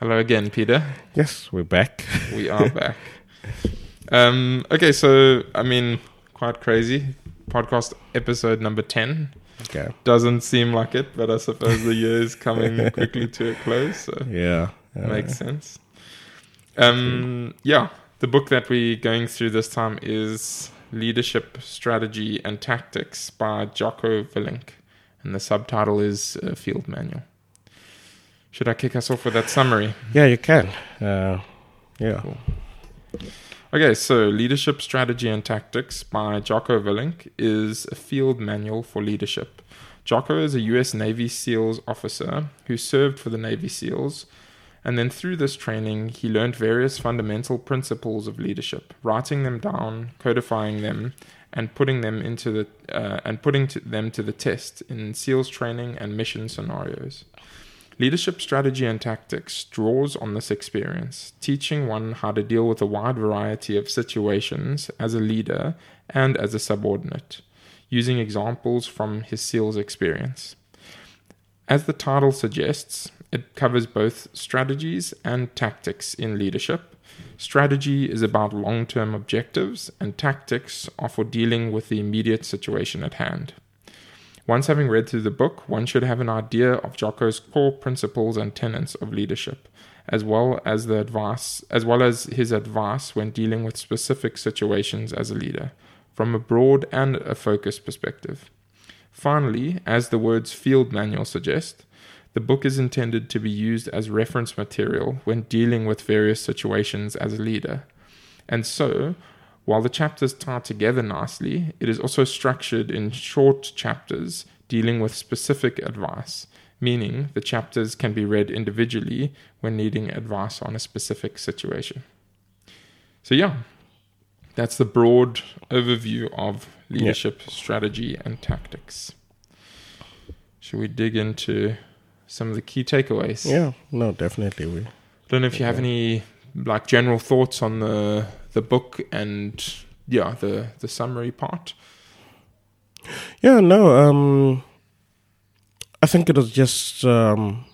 Hello again, Peter. Yes, we're back. We are back. Um, okay, so I mean, quite crazy. Podcast episode number ten. Okay. Doesn't seem like it, but I suppose the year is coming quickly to a close, so Yeah. uh, makes sense. Um, yeah, the book that we're going through this time is Leadership, Strategy, and Tactics by Jocko Willink, and the subtitle is uh, Field Manual. Should I kick us off with that summary? yeah, you can. Uh, yeah. Cool. Okay, so Leadership, Strategy, and Tactics by Jocko Willink is a field manual for leadership. Jocko is a US Navy SEALs officer who served for the Navy SEALs, and then through this training, he learned various fundamental principles of leadership, writing them down, codifying them, and putting them into the uh, and putting to them to the test in SEALs training and mission scenarios. Leadership strategy and tactics draws on this experience, teaching one how to deal with a wide variety of situations as a leader and as a subordinate, using examples from his SEALs experience. As the title suggests, it covers both strategies and tactics in leadership. Strategy is about long term objectives, and tactics are for dealing with the immediate situation at hand. Once having read through the book, one should have an idea of Jocko's core principles and tenets of leadership, as well as the advice as well as his advice when dealing with specific situations as a leader, from a broad and a focused perspective. Finally, as the words field manual suggest, the book is intended to be used as reference material when dealing with various situations as a leader. And so, while the chapters tie together nicely, it is also structured in short chapters dealing with specific advice, meaning the chapters can be read individually when needing advice on a specific situation. So, yeah, that's the broad overview of leadership strategy and tactics. Should we dig into some of the key takeaways? Yeah. No, definitely. We. don't know if you have any like general thoughts on the the book and yeah the the summary part Yeah. No. Um. I think it was just um,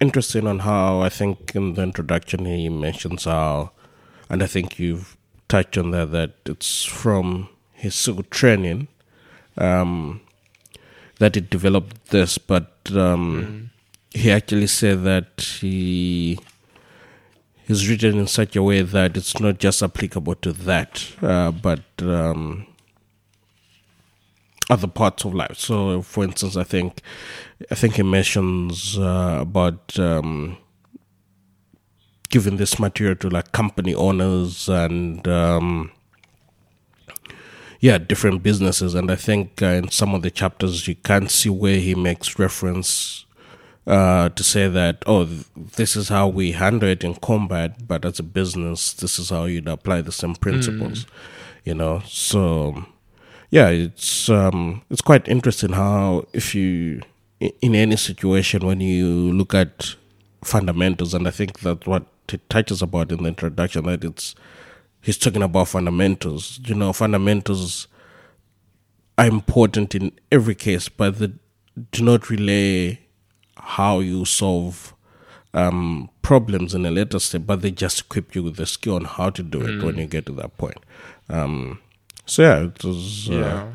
interesting on how I think in the introduction he mentions how, and I think you've touched on that that it's from his SEAL training, um, that it developed this, but um, he actually said that he is written in such a way that it's not just applicable to that, uh, but um, other parts of life. So, for instance, I think I think he mentions uh, about um, giving this material to like company owners and. Um, yeah, different businesses, and I think uh, in some of the chapters you can see where he makes reference uh, to say that oh, th- this is how we handle it in combat, but as a business, this is how you'd apply the same principles. You know, so yeah, it's um, it's quite interesting how if you in any situation when you look at fundamentals, and I think that's what it touches about in the introduction that it's he's talking about fundamentals. You know, fundamentals are important in every case, but they do not relay how you solve um, problems in a later step, but they just equip you with the skill on how to do it when you get to that point. Um, so yeah, it was uh,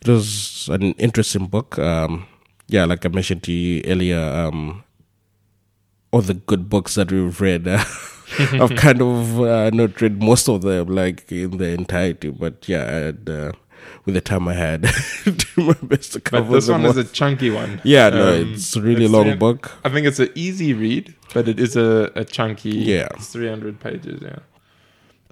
it was an interesting book. Um, yeah, like I mentioned to you earlier, um, all the good books that we've read, uh, I've kind of uh, not read most of them, like in the entirety. But yeah, I had, uh, with the time I had, do my best to cover but this one is a chunky one yeah, no, Um, it's a really it's long three- book. i think it's an easy read but it is a, a chunky Yeah. it's 300 pages yeah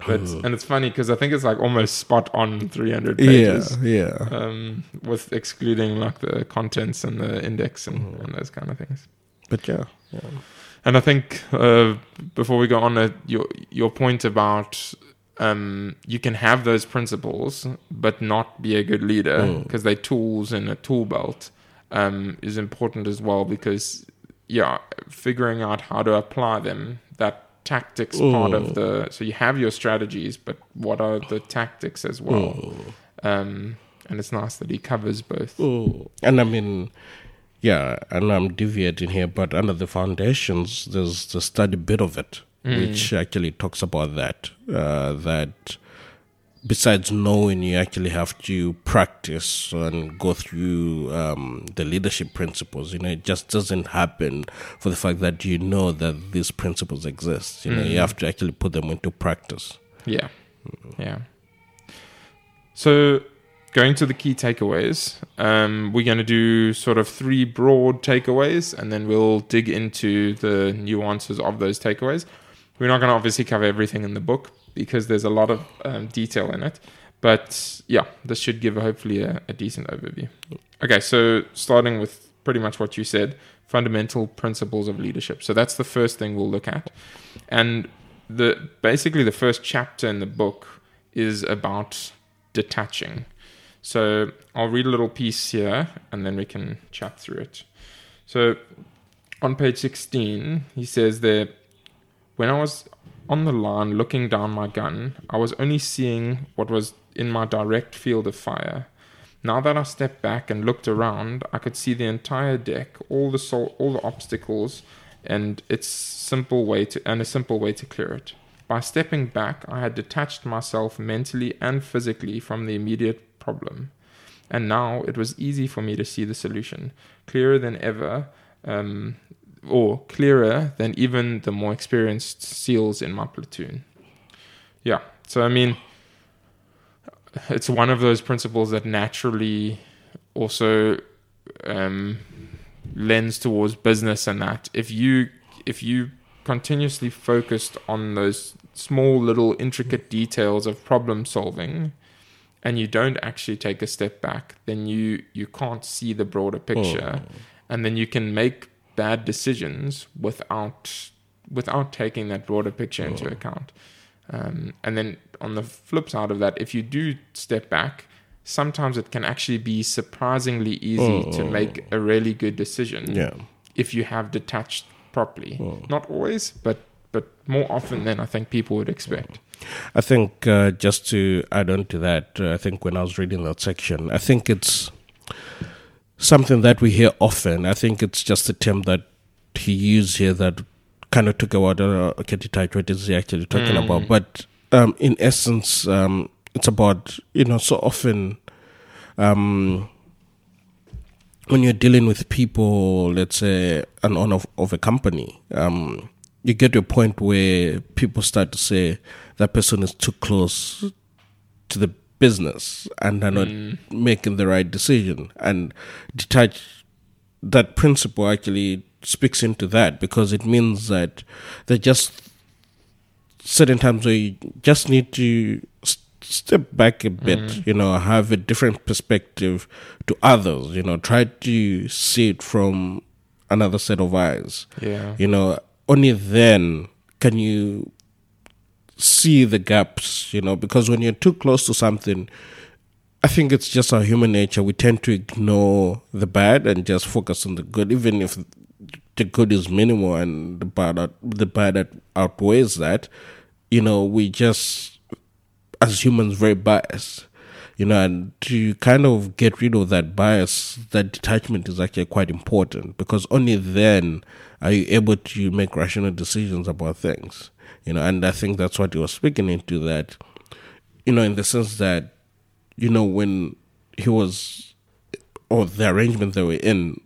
but and it's funny because i think it's like almost spot on 300 pages Yeah, yeah. um, with excluding like the contents and the index and, Mm-hmm. and those kind of things But yeah, yeah. And I think uh, before we go on, uh, your your point about um, you can have those principles but not be a good leader Mm. because they're tools in a tool belt um, is important as well because yeah, figuring out how to apply them that tactics part of Mm. the so you have your strategies but what are the tactics as well Mm. um, and it's nice that he covers both Mm. And I mean, yeah, and I'm deviating here, but under the foundations, there's the study bit of it, which actually talks about that. Uh, that besides knowing, you actually have to practice and go through um, the leadership principles. You know, it just doesn't happen for the fact that you know that these principles exist. You know, you have to actually put them into practice. Yeah. Yeah. So, going to the key takeaways, um, we're going to do sort of three broad takeaways and then we'll dig into the nuances of those takeaways. We're not going to obviously cover everything in the book because there's a lot of um, detail in it. But yeah, this should give hopefully a, a decent overview. Okay, so starting with pretty much what you said fundamental principles of leadership. So that's the first thing we'll look at. And the basically the first chapter in the book is about detaching. So I'll read a little piece here and then we can chat through it. So on page 16, he says there, when I was on the line looking down my gun, I was only seeing what was in my direct field of fire. Now that I stepped back and looked around, I could see the entire deck, all the sol- all the obstacles, and its simple way to and a simple way to clear it. By stepping back, I had detached myself mentally and physically from the immediate problem, and now it was easy for me to see the solution, clearer than ever, um, or clearer than even the more experienced SEALs in my platoon. Yeah, so I mean, it's one of those principles that naturally also um, lends towards business and that. If you if you continuously focused on those small little intricate details of problem solving and you don't actually take a step back then you you can't see the broader picture. And then you can make bad decisions without without taking that broader picture into account um, and then on the flip side of that, if you do step back, sometimes it can actually be surprisingly easy to make a really good decision Yeah. if you have detached properly. Not always, but but more often than I think people would expect. I think uh, just to add on to that, uh, I think when I was reading that section, I think it's something that we hear often. I think it's just a term that he used here that kind of took a while. Okay, detach, what is he actually talking about? But um, in essence, um, it's about, you know, so often um, when you're dealing with people, let's say, an owner of, of a company, um, you get to a point where people start to say that person is too close to the business and they're not mm. making the right decision. And detach that principle actually speaks into that because it means that they just certain times where you just need to step back a bit, mm. you know, have a different perspective to others, you know, try to see it from another set of eyes. Yeah. You know, only then can you see the gaps, you know, because when you're too close to something, I think it's just our human nature. We tend to ignore the bad and just focus on the good, even if the good is minimal and the bad out, the bad outweighs that. You know, we just as humans very biased. You know, and to kind of get rid of that bias, that detachment is actually quite important because only then are you able to make rational decisions about things. You know, and I think that's what he was speaking into that, you know, in the sense that you know, when he was, or the arrangement they were in,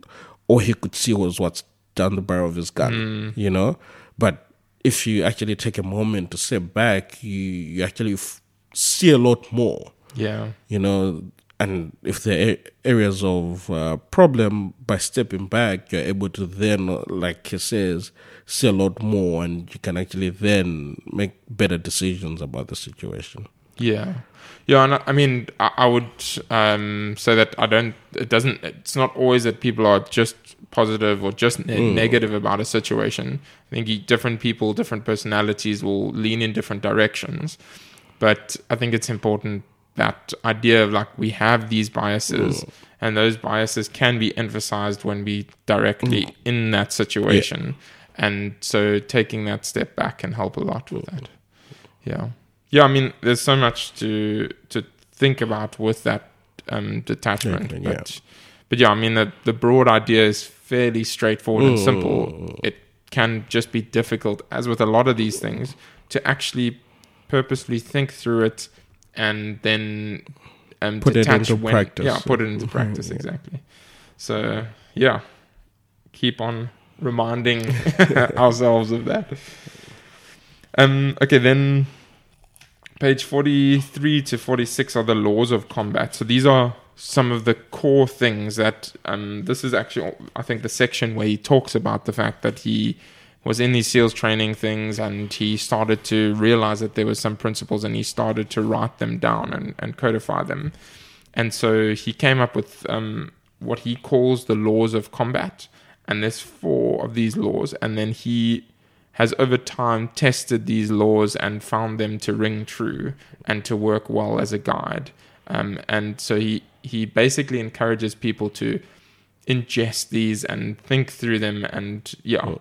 all he could see was what's down the barrel of his gun, mm. you know? But if you actually take a moment to step back, you, you actually f- see a lot more, Yeah. you know? And if there are areas of uh, problem, by stepping back, you're able to then, like he says, see a lot more, and you can actually then make better decisions about the situation. Yeah, yeah, and I, I mean, I, would um, say that I don't. It doesn't. It's not always that people are just positive or just ne- negative about a situation. I think different people, different personalities will lean in different directions. But I think it's important that idea of like we have these biases, mm. and those biases can be emphasized when we directly mm. in that situation. And so taking that step back can help a lot with that. Mm-hmm. Yeah. Yeah, I mean, there's so much to to think about with that um, detachment, Yeah, yeah. but but yeah, I mean the the broad idea is fairly straightforward and simple. Mm. It can just be difficult, as with a lot of these things, to actually purposely think through it and then um, Put it into when, practice. Yeah, put it into practice exactly. So yeah, keep on reminding ourselves of that. Um. Okay, then page forty-three to forty-six are the laws of combat. So these are some of the core things that um. This is actually, I think, the section where he talks about the fact that he was in these SEALs training things and he started to realize that there were some principles and he started to write them down and, and codify them. And so he came up with um, what he calls the laws of combat. And there's four of these laws. And then he has over time tested these laws and found them to ring true and to work well as a guide. Um, and so he, he basically encourages people to ingest these and think through them and yeah.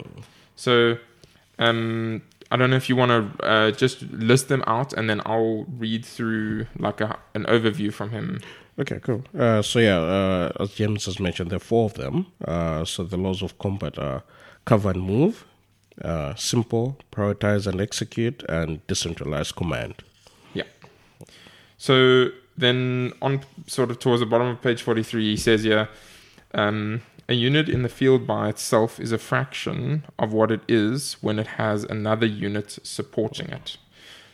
So um, I don't know if you want to uh, just list them out and then I'll read through like a, an overview from him. Okay, cool. Uh, so yeah, uh, as James has mentioned, there are four of them. Uh, so the laws of combat are cover and move, uh, simple, prioritize and execute, and decentralized command. Yeah. So then on sort of towards the bottom of page 43, he says, yeah, um, a unit in the field by itself is a fraction of what it is when it has another unit supporting it.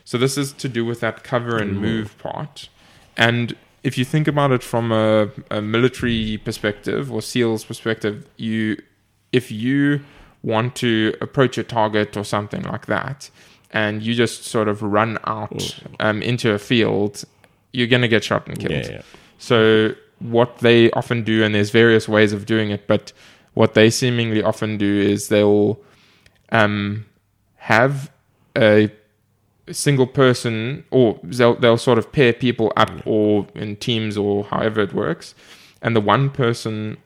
So this is to do with that cover and move part. And if you think about it from a, a military perspective or SEALs perspective, you if you want to approach a target or something like that, and you just sort of run out um, into a field, you're going to get shot and killed. Yeah, yeah. So what they often do, and there's various ways of doing it, but what they seemingly often do is they'll um, have a single person, or they'll they'll sort of pair people up, or in teams, or however it works, and the one person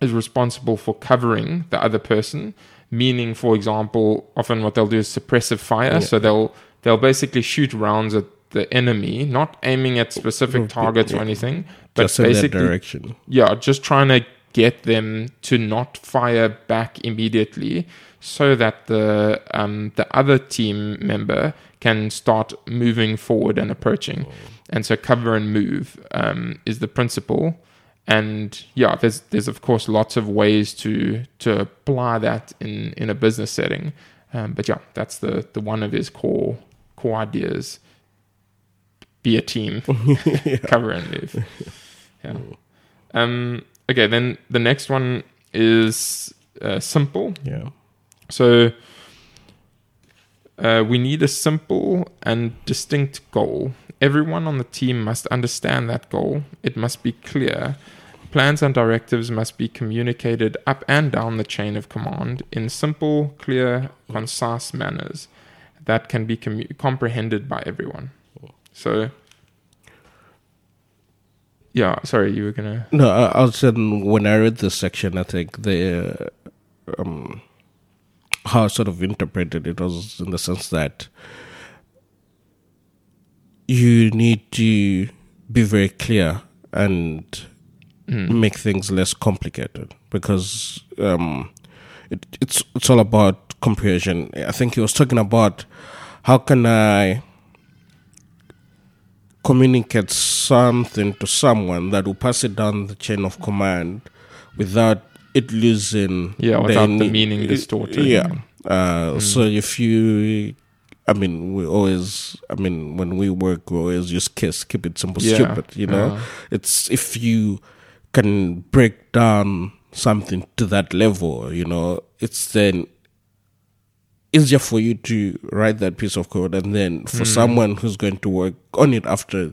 is responsible for covering the other person. Meaning, for example, often what they'll do is suppressive fire. So they'll they'll basically shoot rounds at the enemy, not aiming at specific targets or anything, but Just basically direction. yeah, just trying to get them to not fire back immediately, so that the um, the other team member can start moving forward and approaching. And so, cover and move um, is the principle. And yeah, there's there's of course lots of ways to to apply that in in a business setting. Um, but yeah, that's the the one of his core core ideas. Be a team, cover and move. Yeah. Um, okay, then the next one is uh, simple. Yeah. So uh, we need a simple and distinct goal. Everyone on the team must understand that goal. It must be clear. Plans and directives must be communicated up and down the chain of command in simple, clear, concise manners that can be commu- comprehended by everyone. So, yeah, sorry, you were gonna. No, I, I was saying when I read this section, I think the um, how I sort of interpreted it was in the sense that you need to be very clear and make things less complicated because um, it, it's it's all about comprehension. I think he was talking about how can I communicate something to someone that will pass it down the chain of command without it losing Yeah, without the any- meaning distorted. Yeah. Uh, So if you, I mean, we always, I mean, when we work, we always use KISS, keep it simple, Yeah. stupid. You know, Uh. it's if you can break down something to that level, you know, it's then easier for you to write that piece of code and then for mm. someone who's going to work on it after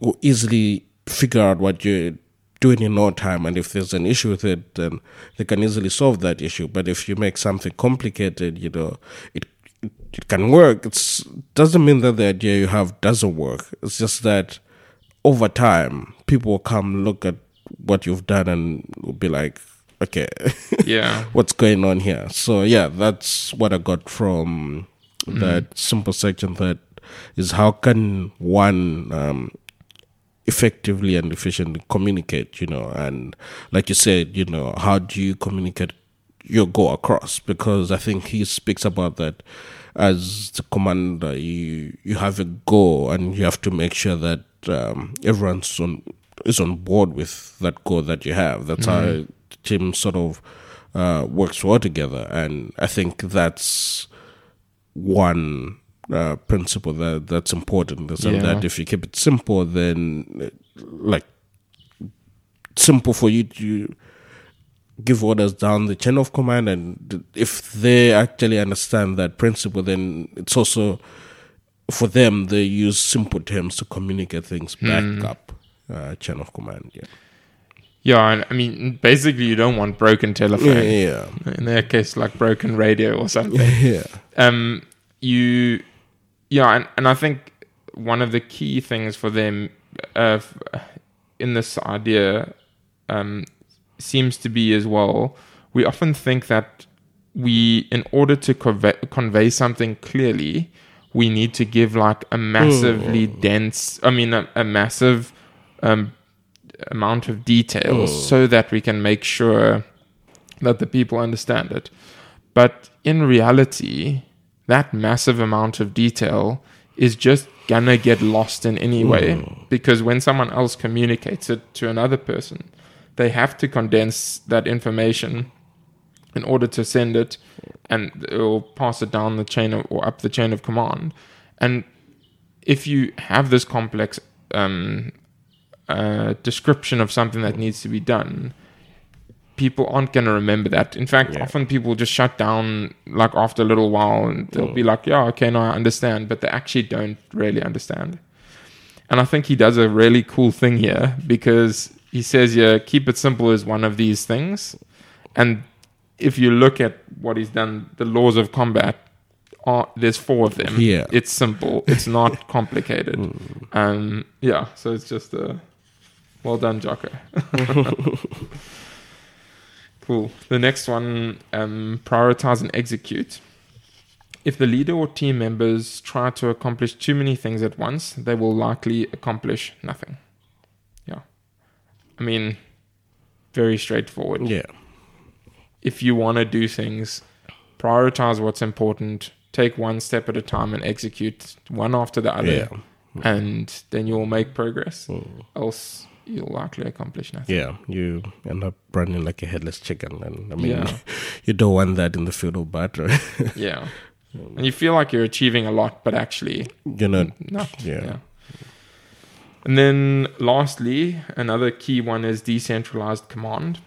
will easily figure out what you're doing in no time and if there's an issue with it then they can easily solve that issue. But if you make something complicated you know it it, it can work. It doesn't mean that the idea you have doesn't work. It's just that over time people will come look at what you've done and will be like okay Yeah. what's going on here. So yeah, that's what I got from that simple section. That is how can one um, effectively and efficiently communicate, you know, and like you said, you know, how do you communicate your go across? Because I think he speaks about that as the commander, you you have a goal and you have to make sure that um, everyone's on is on board with that goal that you have. That's how the team sort of uh, works well together, and I think that's one uh, principle that that's important. Is Yeah. that if you keep it simple, then like simple for you to give orders down the chain of command, and if they actually understand that principle, then it's also for them they use simple terms to communicate things back up uh, chain of command. Yeah, Yeah, and I mean, basically, you don't want broken telephone. yeah, In their case, like broken radio or something. yeah. um, you, yeah, and, and I think one of the key things for them uh, in this idea um, seems to be as well. We often think that we, in order to convey, convey something clearly, we need to give like a massively dense, I mean, a, a massive um, amount of details so that we can make sure that the people understand it. But in reality, that massive amount of detail is just gonna get lost in any way because when someone else communicates it to another person, they have to condense that information in order to send it and or pass it down the chain of, or up the chain of command. And if you have this complex um, uh, description of something that needs to be done, people aren't going to remember that. In fact, Yeah. often people just shut down like after a little while and they'll be like, yeah, okay, no, I understand. But they actually don't really understand. And I think he does a really cool thing here because he says, yeah, keep it simple is one of these things. And if you look at what he's done, the laws of combat, are, there's four of them. Yeah. It's simple. It's not complicated. Um, yeah. So it's just a well done, Jocko. cool. The next one, um, prioritize and execute. If the leader or team members try to accomplish too many things at once, they will likely accomplish nothing. Yeah. I mean, very straightforward Yeah. if you want to do things, prioritize what's important, take one step at a time and execute one after the other, Yeah. and then you'll make progress. Else, you'll likely accomplish nothing. Yeah, you end up running like a headless chicken, and I mean, Yeah. you don't want that in the field of battle. Yeah. And you feel like you're achieving a lot, but actually, you know, not. Yeah. yeah. And then lastly, another key one is decentralized command.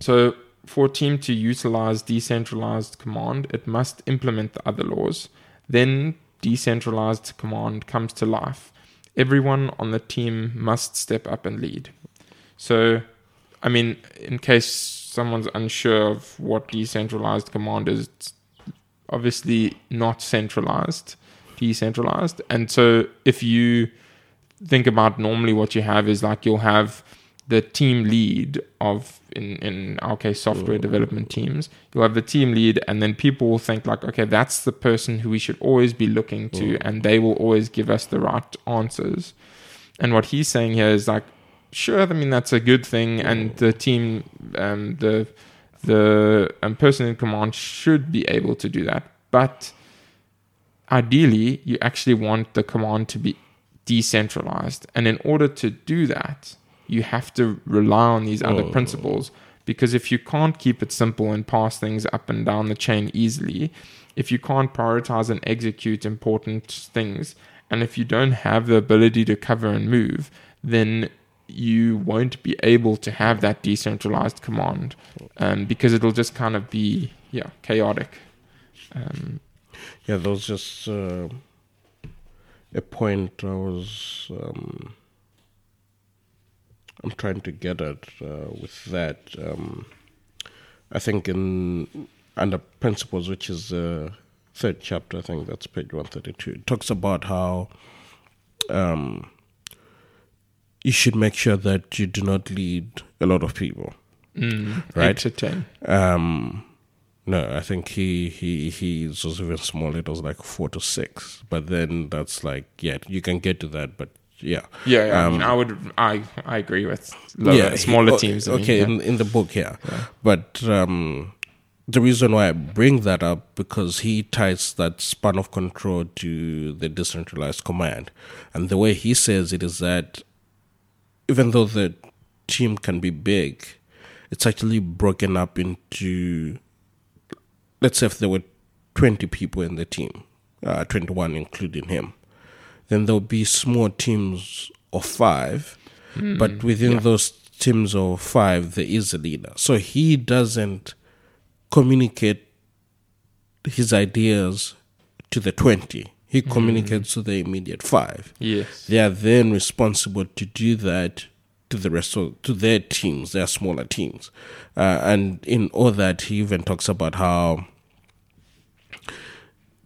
So for a team to utilize decentralized command, it must implement the other laws. Then decentralized command comes to life. Everyone on the team must step up and lead. So, I mean, in case someone's unsure of what decentralized command is, it's obviously not centralized, decentralized. And so if you think about normally what you have is like you'll have the team lead of in in our case software development teams. You'll have the team lead and then people will think like okay that's the person who we should always be looking to and they will always give us the right answers. And what he's saying here is like sure i mean that's a good thing and the team um the the um, person in command should be able to do that. But ideally you actually want the command to be decentralized. And in order to do that you have to rely on these other Oh. principles because if you can't keep it simple and pass things up and down the chain easily if you can't prioritize and execute important things and if you don't have the ability to cover and move then you won't be able to have that decentralized command um, because it'll just kind of be yeah chaotic um, yeah, there was just uh, a point I was um, I'm trying to get at uh, with that. Um, I think in under principles, which is the third chapter, I think that's page one thirty two. It talks about how um, you should make sure that you do not lead a lot of people. mm, Right. eight to ten Um, no, I think he he he was even smaller. It was like four to six. But then that's like yeah, you can get to that, but yeah. Yeah, yeah. I mean, Um, I would, I, I agree with lower, he- smaller o- teams. I mean, Okay, yeah. in, in the book, yeah. But um, the reason why I bring that up because he ties that span of control to the decentralized command, and the way he says it is that even though the team can be big, it's actually broken up into. Let's say if there were twenty people in the team, uh, twenty-one including him, then there'll be small teams of five, but within those teams of five, there is a leader. So he doesn't communicate his ideas to the 20, he communicates to the immediate five. yes. They are then responsible to do that to the rest of to their teams, their smaller teams, uh, and in all that he even talks about how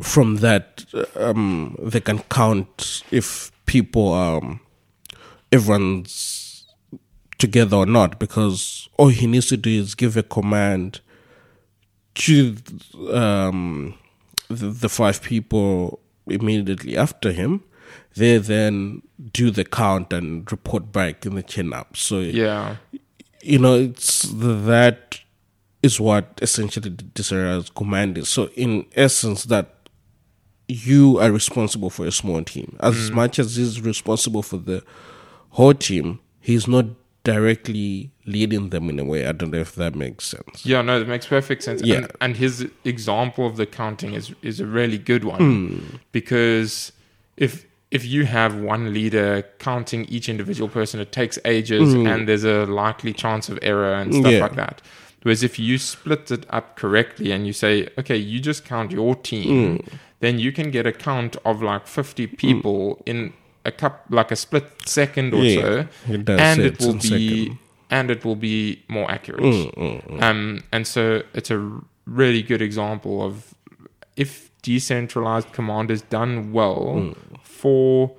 from that um, they can count if people um, everyone's together or not because all he needs to do is give a command to um, the, the five people immediately after him. They then do the count and report back in the chin up. So Yeah. you know, it's that is what essentially the command is. So in essence, that you are responsible for a small team as much as he's responsible for the whole team. He's not directly leading them in a way. I don't know if that makes sense. Yeah, no, that makes perfect sense. Yeah. And, and his example of the counting is is a really good one Hmm. because if if you have one leader counting each individual person, it takes ages and there's a likely chance of error and stuff. Yeah. like that. Whereas if you split it up correctly and you say, okay, you just count your team, Hmm. Then you can get a count of like 50 people in a cup, like a split second or Yeah, so, it and it will be second. and it will be more accurate. Mm, Um, and so it's a really good example of if decentralized command is done well Mm. for,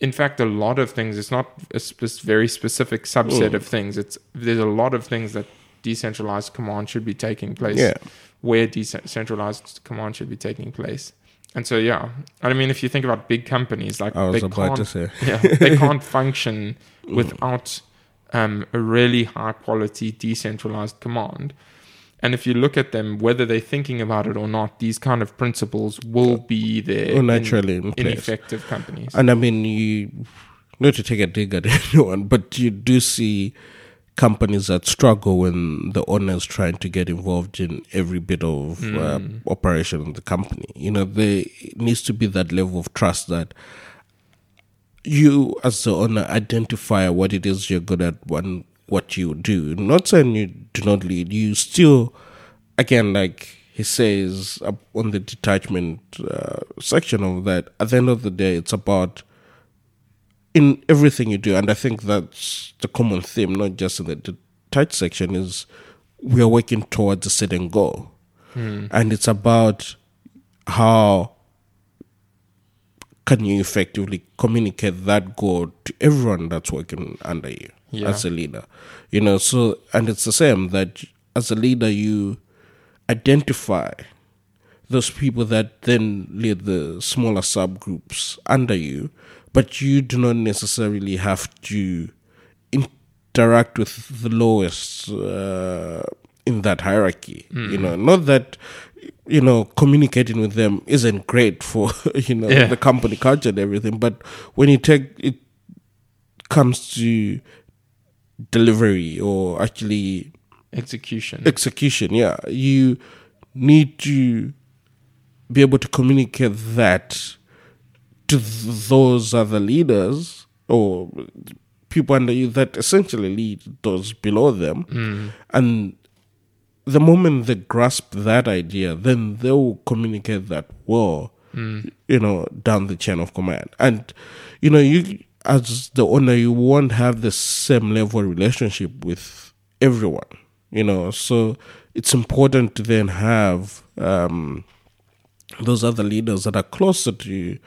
in fact, a lot of things. It's not a spe- very specific Mm. subset of things. It's there's a lot of things that decentralized command should be taking place. Yeah. Where decentralized command should be taking place. And so, yeah, I mean, if you think about big companies, like I was they about can't say. yeah, they can't function without um, a really high quality decentralized command. And if you look at them, whether they're thinking about it or not, these kind of principles will be there Oh, naturally in in, place. effective companies. And I mean, you not to take a dig at anyone, but you do see companies that struggle when the owner is trying to get involved in every bit of uh, operation of the company. You know, there needs to be that level of trust that you, as the owner, identify what it is you're good at and what you do. Not saying you do not lead, you still, again, like he says up on the detachment uh, section of that, at the end of the day, it's about in everything you do, and I think that's the common theme, not just in the detached section, is we are working towards a certain goal. Hmm. And it's about how can you effectively communicate that goal to everyone that's working under you Yeah. as a leader. You know, so and it's the same that as a leader you identify those people that then lead the smaller subgroups under you, but you do not necessarily have to interact with the lowest uh, in that hierarchy. You know, not that you know communicating with them isn't great for you know Yeah. the company culture and everything, but when you take it comes to delivery or actually Execution. execution yeah you need to be able to communicate that to th- those other leaders or people under you that essentially lead those below them. And the moment they grasp that idea then they will communicate that well you know down the chain of command. And you know you as the owner you won't have the same level of relationship with everyone you know? So it's important to then have um those other leaders that are closer to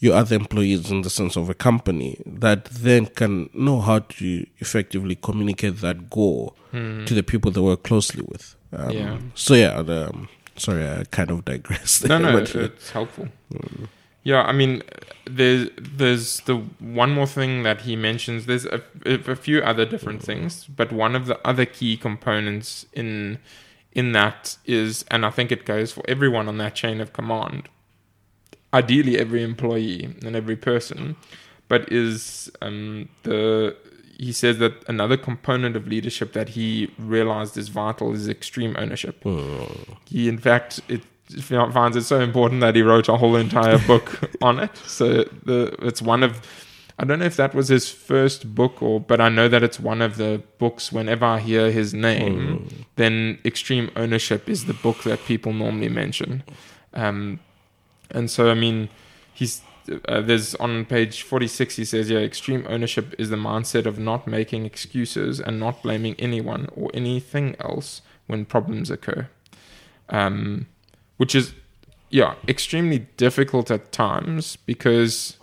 your other employees in the sense of a company that then can know how to effectively communicate that goal to the people they work closely with. Um, Yeah. So yeah, the, um, sorry, I kind of digressed. no, there, no, but, uh, it's helpful. Yeah, I mean, there's there's the one more thing that he mentions. There's a, a few other different things, but one of the other key components in in that is, and I think it goes for everyone on that chain of command. Ideally, every employee and every person, but is um, the he says that another component of leadership that he realized is vital is extreme ownership. Mm. He, in fact, it finds it so important that he wrote a whole entire book on it. So the it's one of I don't know if that was his first book or but I know that it's one of the books whenever I hear his name mm. then extreme ownership is the book that people normally mention. Um, and so I mean he's uh, there's on page 46 he says yeah extreme ownership is the mindset of not making excuses and not blaming anyone or anything else when problems occur. Um, which is yeah extremely difficult at times because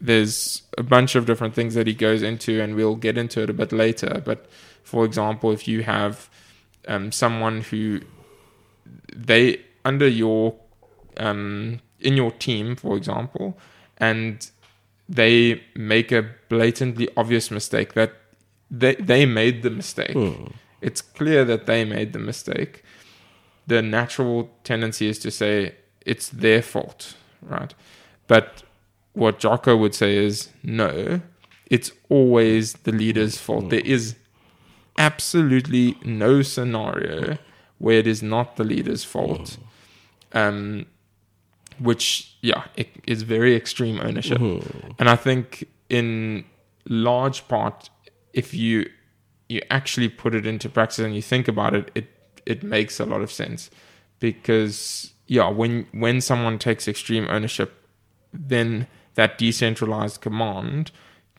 there's a bunch of different things that he goes into and we'll get into it a bit later but for example if you have um, someone who they under your um, in your team for example and they make a blatantly obvious mistake that they they made the mistake Hmm. it's clear that they made the mistake the natural tendency is to say it's their fault, right? But what Jocko would say is no, it's always the leader's fault. There is absolutely no scenario where it is not the leader's fault. Um, which, yeah, it is very extreme ownership. And I think in large part, if you you actually put it into practice and you think about it, it it makes a lot of sense because yeah when when someone takes extreme ownership then that decentralized command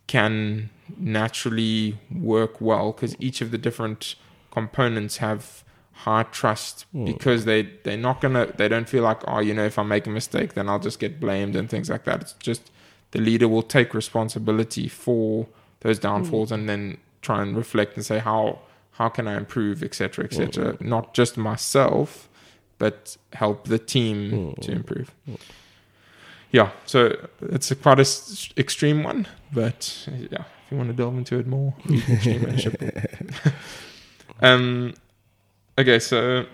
can naturally work well because each of the different components have high trust hmm. because they they're not gonna they don't feel like oh you know if I make a mistake then I'll just get blamed and things like that it's just the leader will take responsibility for those hmm. downfalls and then try and reflect and say how how can I improve, etc., etc. Hmm. Not just myself, but help the team to improve. Yeah, so it's a quite a s- extreme one, but yeah, if you want to delve into it more, read the extreme ownership book. um, okay, so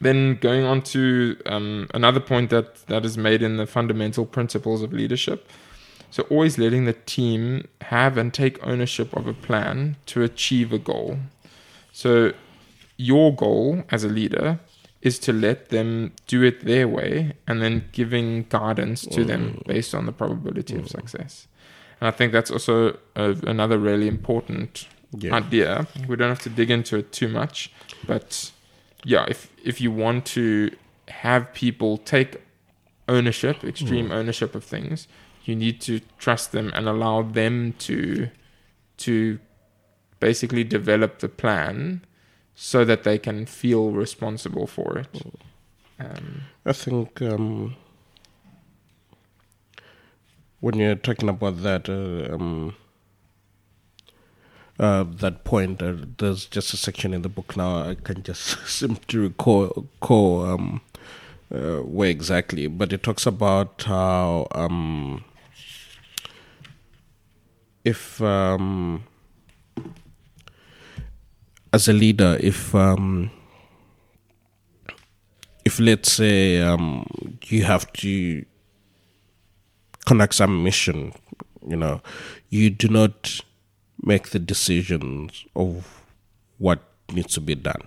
then going on to um, another point that that is made in the fundamental principles of leadership. So always letting the team have and take ownership of a plan to achieve a goal. So your goal as a leader is to let them do it their way and then giving guidance to them based on the probability of success. And I think that's also a, another really important Yeah. idea. We don't have to dig into it too much, but yeah, if if you want to have people take ownership, extreme ownership of things, you need to trust them and allow them to to basically develop the plan so that they can feel responsible for it. Um, I think um, when you're talking about that, uh, um, uh, that point, uh, there's just a section in the book now. I can just to recall, recall um, uh, where exactly, but it talks about how um, if um, as a leader, if um, if let's say um, you have to conduct some mission, you know, you do not make the decisions of what needs to be done.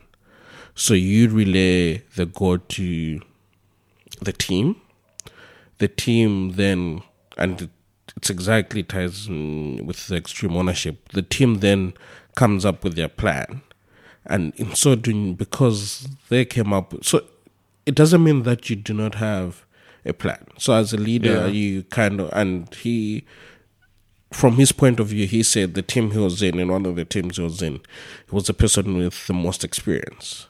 So you relay the goal to the team. The team then, and it's exactly ties with the extreme ownership. The team then comes up with their plan, and in so doing, because they came up, so it doesn't mean that you do not have a plan. So as a leader, Yeah. you kind of, and he, from his point of view, he said the team he was in, and one of the teams he was in, he was the person with the most experience.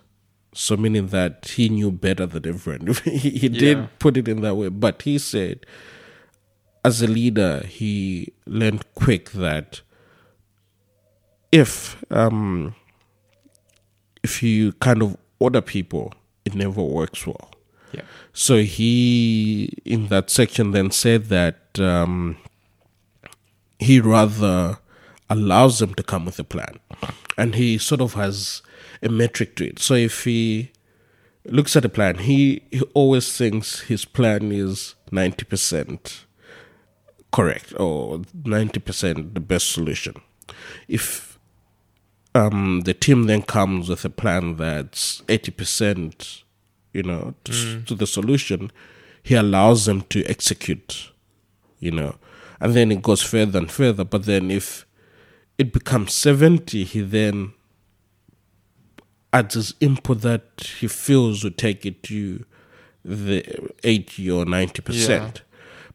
So meaning that he knew better than everyone. he he Yeah. did put it in that way, but he said, as a leader, he learned quick that if um if you kind of order people, it never works well. Yeah. So he, in that section, then said that um, he rather allows them to come with a plan. And he sort of has a metric to it. So if he looks at a plan, he, he always thinks his plan is 90% correct or 90% the best solution. If um, the team then comes with a plan that's 80%, you know, to, to the solution, he allows them to execute, you know, and then it goes further and further. But then if it becomes 70, he then adds his input that he feels would take it to the 80 or 90%. Yeah.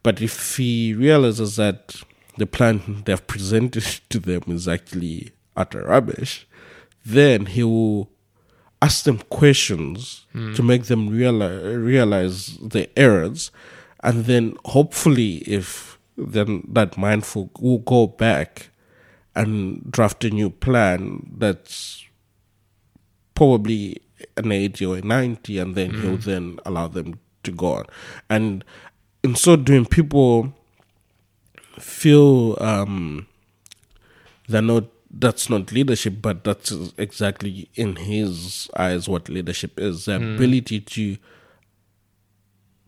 But if he realizes that the plan they've presented to them is actually utter rubbish, then he will ask them questions hmm. to make them realize, realize the errors. And then hopefully, if then that mindful will go back and draft a new plan that's probably an 80 or a 90 and then he'll then allow them to go on. And in so doing people feel um they're not that's not leadership but that's exactly in his eyes what leadership is. The ability to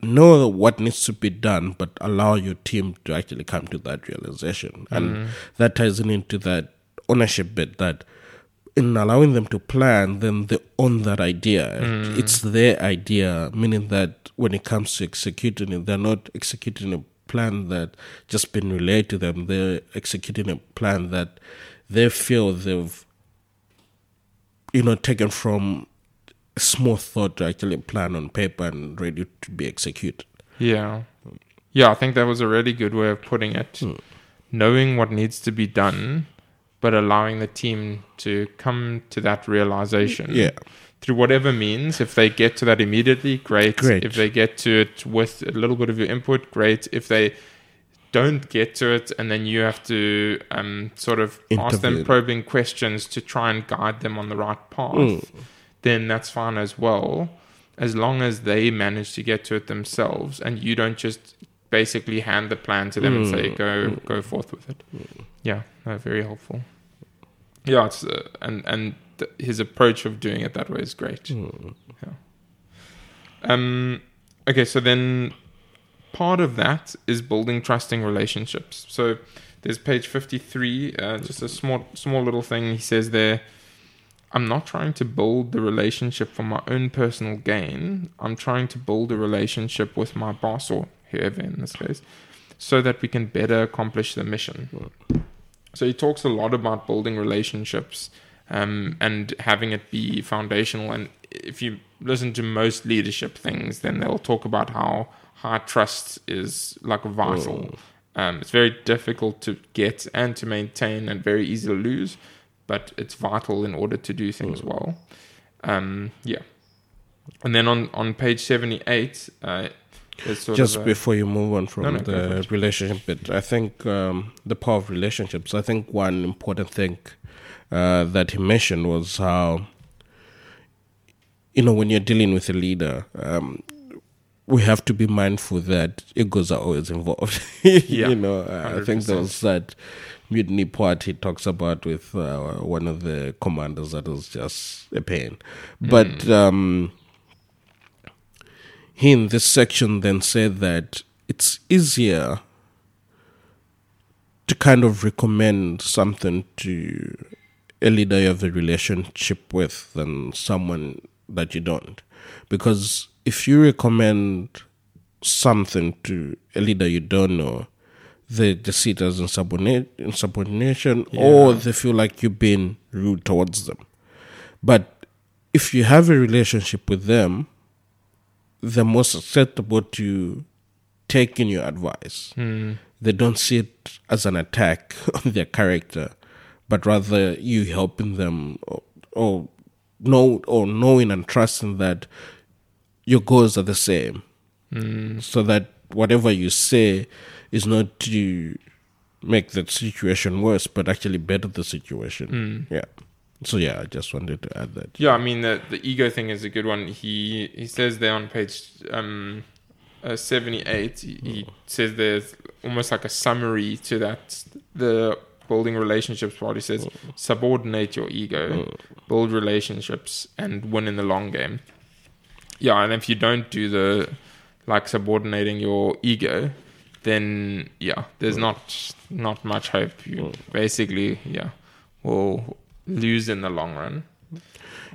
know what needs to be done but allow your team to actually come to that realization and mm. that ties in into that ownership bit that in allowing them to plan, then they own that idea. Mm. It's their idea, meaning that when it comes to executing it, they're not executing a plan that just been relayed to them. They're executing a plan that they feel they've, you know, taken from small thought to actually plan on paper and ready to be executed. Yeah. Yeah, I think that was a really good way of putting it. Hmm. Knowing what needs to be done, but allowing the team to come to that realization. Yeah. Through whatever means. If they get to that immediately, great. Great. If they get to it with a little bit of your input, great. If they don't get to it and then you have to um, sort of ask them probing questions to try and guide them on the right path, Hmm. Then that's fine as well. As long as they manage to get to it themselves and you don't just basically hand the plan to them and say Hmm. go go forth with it. Yeah, no, very helpful. Yeah, it's uh, and and th- his approach of doing it that way is great. Yeah. Um. Okay, so then part of that is building trusting relationships. So there's page 53, uh, just a small small little thing he says there. I'm not trying to build the relationship for my own personal gain. I'm trying to build a relationship with my boss or whoever in this case so that we can better accomplish the mission. So he talks a lot about building relationships um, and having it be foundational. And if you listen to most leadership things, then they'll talk about how high trust is like vital. Um, it's very difficult to get and to maintain, and very easy to lose, but it's vital in order to do things well. Um, yeah. And then on, on page 78, uh, sort Just of a- before you move on from No, no, the relationship bit, I think um, the power of relationships. I think one important thing uh, that he mentioned was how, you know, when you're dealing with a leader, um, we have to be mindful that egos are always involved. Yeah, you know, uh, I think 100%. there was that mutiny part he talks about with uh, one of the commanders that was just a pain. But Mm. um, he in this section then said that it's easier to kind of recommend something to a leader you have a relationship with than someone that you don't. Because if you recommend something to a leader you don't know, they, they see it as insubordinate, insubordination or they feel like you've been rude towards them. But if you have a relationship with them, they're more susceptible to taking your advice. Hmm. They don't see it as an attack on their character, but rather you helping them or, or know or knowing and trusting that your goals are the same. Hmm. So that whatever you say is not to make the situation worse, but actually better the situation. Hmm. Yeah. so yeah, I just wanted to add that. Yeah, I mean the the ego thing is a good one. He he says there on page um, uh, seventy eight. He, he hmm. says there's almost like a summary to that. The building relationships part. He says subordinate your ego, build relationships, and win in the long game. Yeah, and if you don't do the like subordinating your ego, then yeah, there's not not much hope. You basically yeah will lose in the long run.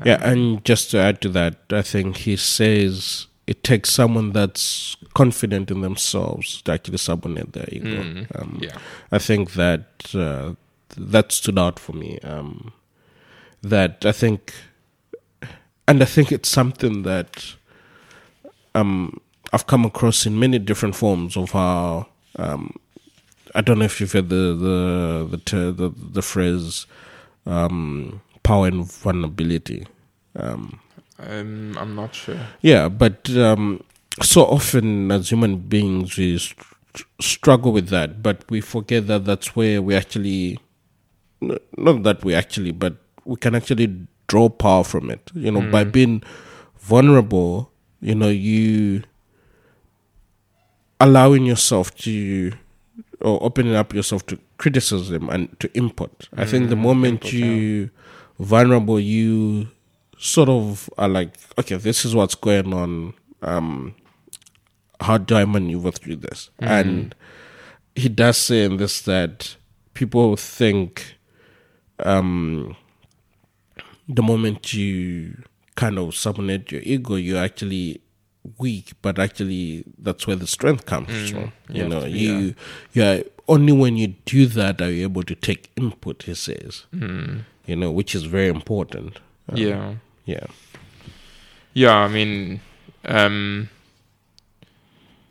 Yeah, and just to add to that, I think he says it takes someone that's confident in themselves to actually subordinate their ego. Mm, Um, yeah. I think that uh, that stood out for me. Um, that I think, and I think it's something that um, I've come across in many different forms of how. Um, I don't know if you've heard the the the ter- the, the phrase um, "power and vulnerability." Um, Um, I'm not sure. yeah, but um, so often as human beings we str- struggle with that, but we forget that that's where we actually, n- not that we actually, but we can actually draw power from it. You know, by being vulnerable, you know, you allowing yourself to or opening up yourself to criticism and to input. I think the moment input, you vulnerable, you sort of are like, okay, this is what's going on. Um, how do I maneuver through this? And he does say in this that people think um, the moment you kind of subordinate your ego, you're actually weak, but actually that's where the strength comes from. You yeah, know, you yeah only when you do that are you able to take input. He says, you know, which is very important. Um, yeah. yeah, Yeah, I mean, um,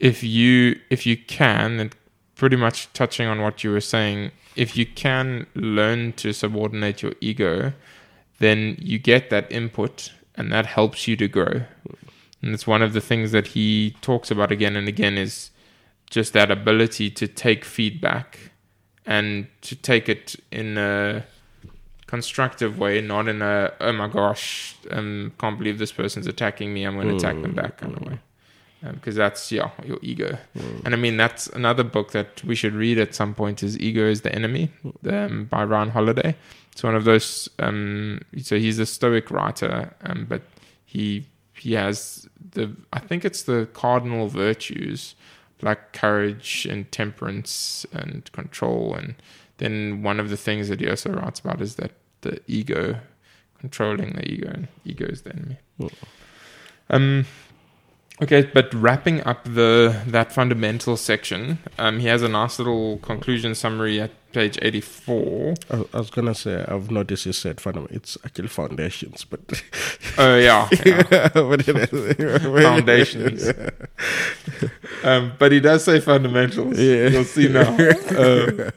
if you if you can, and pretty much touching on what you were saying, if you can learn to subordinate your ego, then you get that input, and that helps you to grow. And it's one of the things that he talks about again and again is just that ability to take feedback and to take it in a constructive way, not in a oh my gosh, um, can't believe this person's attacking me. I'm going to attack them back kind of way. Because that's yeah your ego, and I mean that's another book that we should read at some point. Is Ego is the Enemy um, by Ryan Holiday. It's one of those. Um, so he's a Stoic writer, um, but he he has the I think it's the cardinal virtues like courage and temperance and control and then one of the things that he also writes about is that the ego controlling the ego and ego is the enemy um okay but wrapping up the that fundamental section um he has a nice little conclusion summary at page 84 I, I was gonna say I've noticed you said fundamental. It's actually foundations, but oh yeah, yeah. but foundations. um, but he does say fundamentals. Yeah. You'll see now. Um,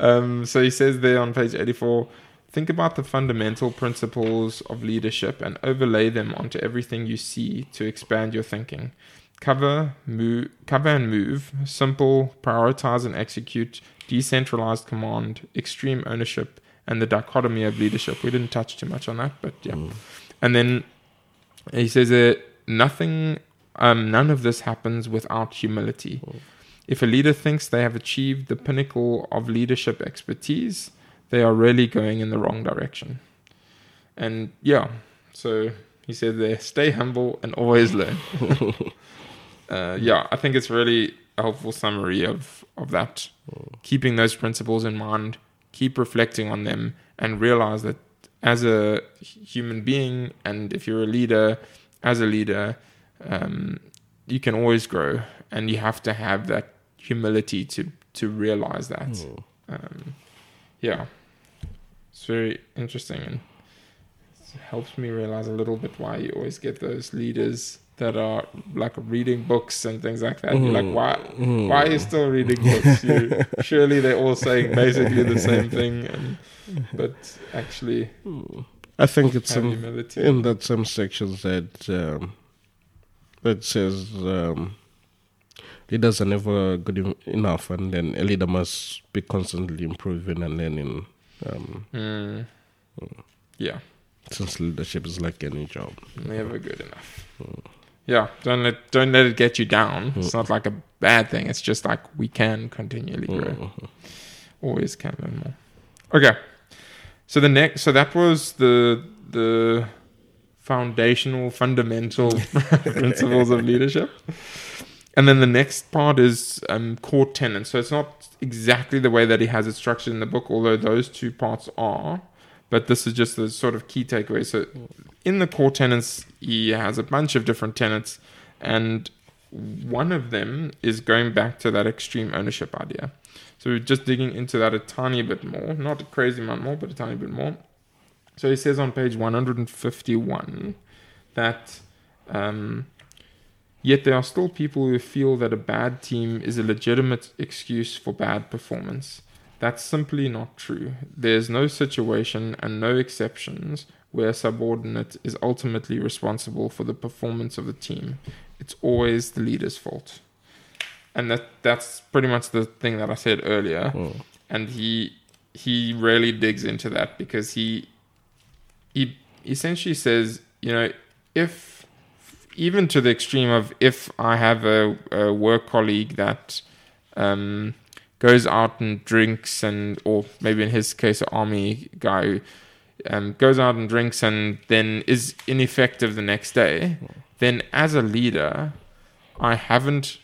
um, so he says there on page 84 think about the fundamental principles of leadership and overlay them onto everything you see to expand your thinking. Cover, move, cover and move, simple, prioritize and execute, decentralized command, extreme ownership, and the dichotomy of leadership. We didn't touch too much on that, but yeah. And then he says that nothing, um, none of this happens without humility. If a leader thinks they have achieved the pinnacle of leadership expertise, they are really going in the wrong direction. And yeah, so he said there, stay humble and always learn. uh, yeah, I think it's really a helpful summary of, of that. Keeping those principles in mind, keep reflecting on them, and realize that as a human being, and if you're a leader, as a leader, um, you can always grow, and you have to have that humility to to realize that. Um, yeah, it's very interesting and it helps me realize a little bit why you always get those leaders that are like reading books and things like that. You're like, why? Why are you still reading books? You, surely they're all saying basically the same thing, and but actually I think it's in, humility. in that same section that um, that says um, leaders are never good enough, and then a leader must be constantly improving and learning. Um, Mm. Yeah, Since leadership is like any job. never good enough. Yeah, don't let don't let it get you down. It's not like a bad thing. It's just like we can continually grow. Always can learn more. Okay, so the next, so that was the the foundational, fundamental principles of leadership. And then the next part is um, core tenets. So it's not exactly the way that he has it structured in the book, although those two parts are. But this is just the sort of key takeaway. So in the core tenets, he has a bunch of different tenets, and one of them is going back to that extreme ownership idea. So we're just digging into that a tiny bit more, not a crazy amount more, but a tiny bit more. So he says on page 151 that um, yet there are still people who feel that a bad team is a legitimate excuse for bad performance. That's simply not true. There's no situation and no exceptions where a subordinate is ultimately responsible for the performance of the team. It's always the leader's fault. And that that's pretty much the thing that I said earlier. Hmm. And he he really digs into that because he he essentially says, you know, if even to the extreme of if I have a, a work colleague that um, goes out and drinks and or maybe in his case an army guy who um, goes out and drinks and then is ineffective the next day, then as a leader, I haven't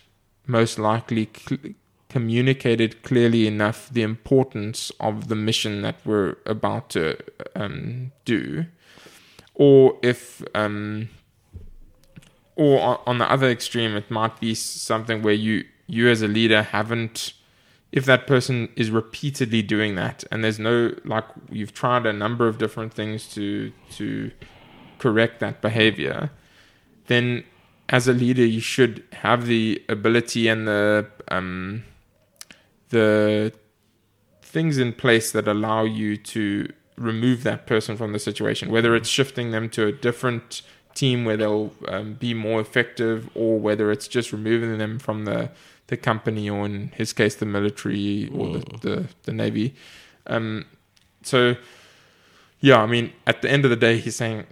most likely cl- communicated clearly enough the importance of the mission that we're about to um, do, or if um, or on- the other extreme, it might be something where you you as a leader haven't if that person is repeatedly doing that and there's no like you've tried a number of different things to to correct that behavior then as a leader you should have the ability and the um the things in place that allow you to remove that person from the situation whether it's shifting them to a different team where they'll um, be more effective or whether it's just removing them from the the company or in his case the military or the, the, the navy. Um, so yeah i mean at the end of the day he's saying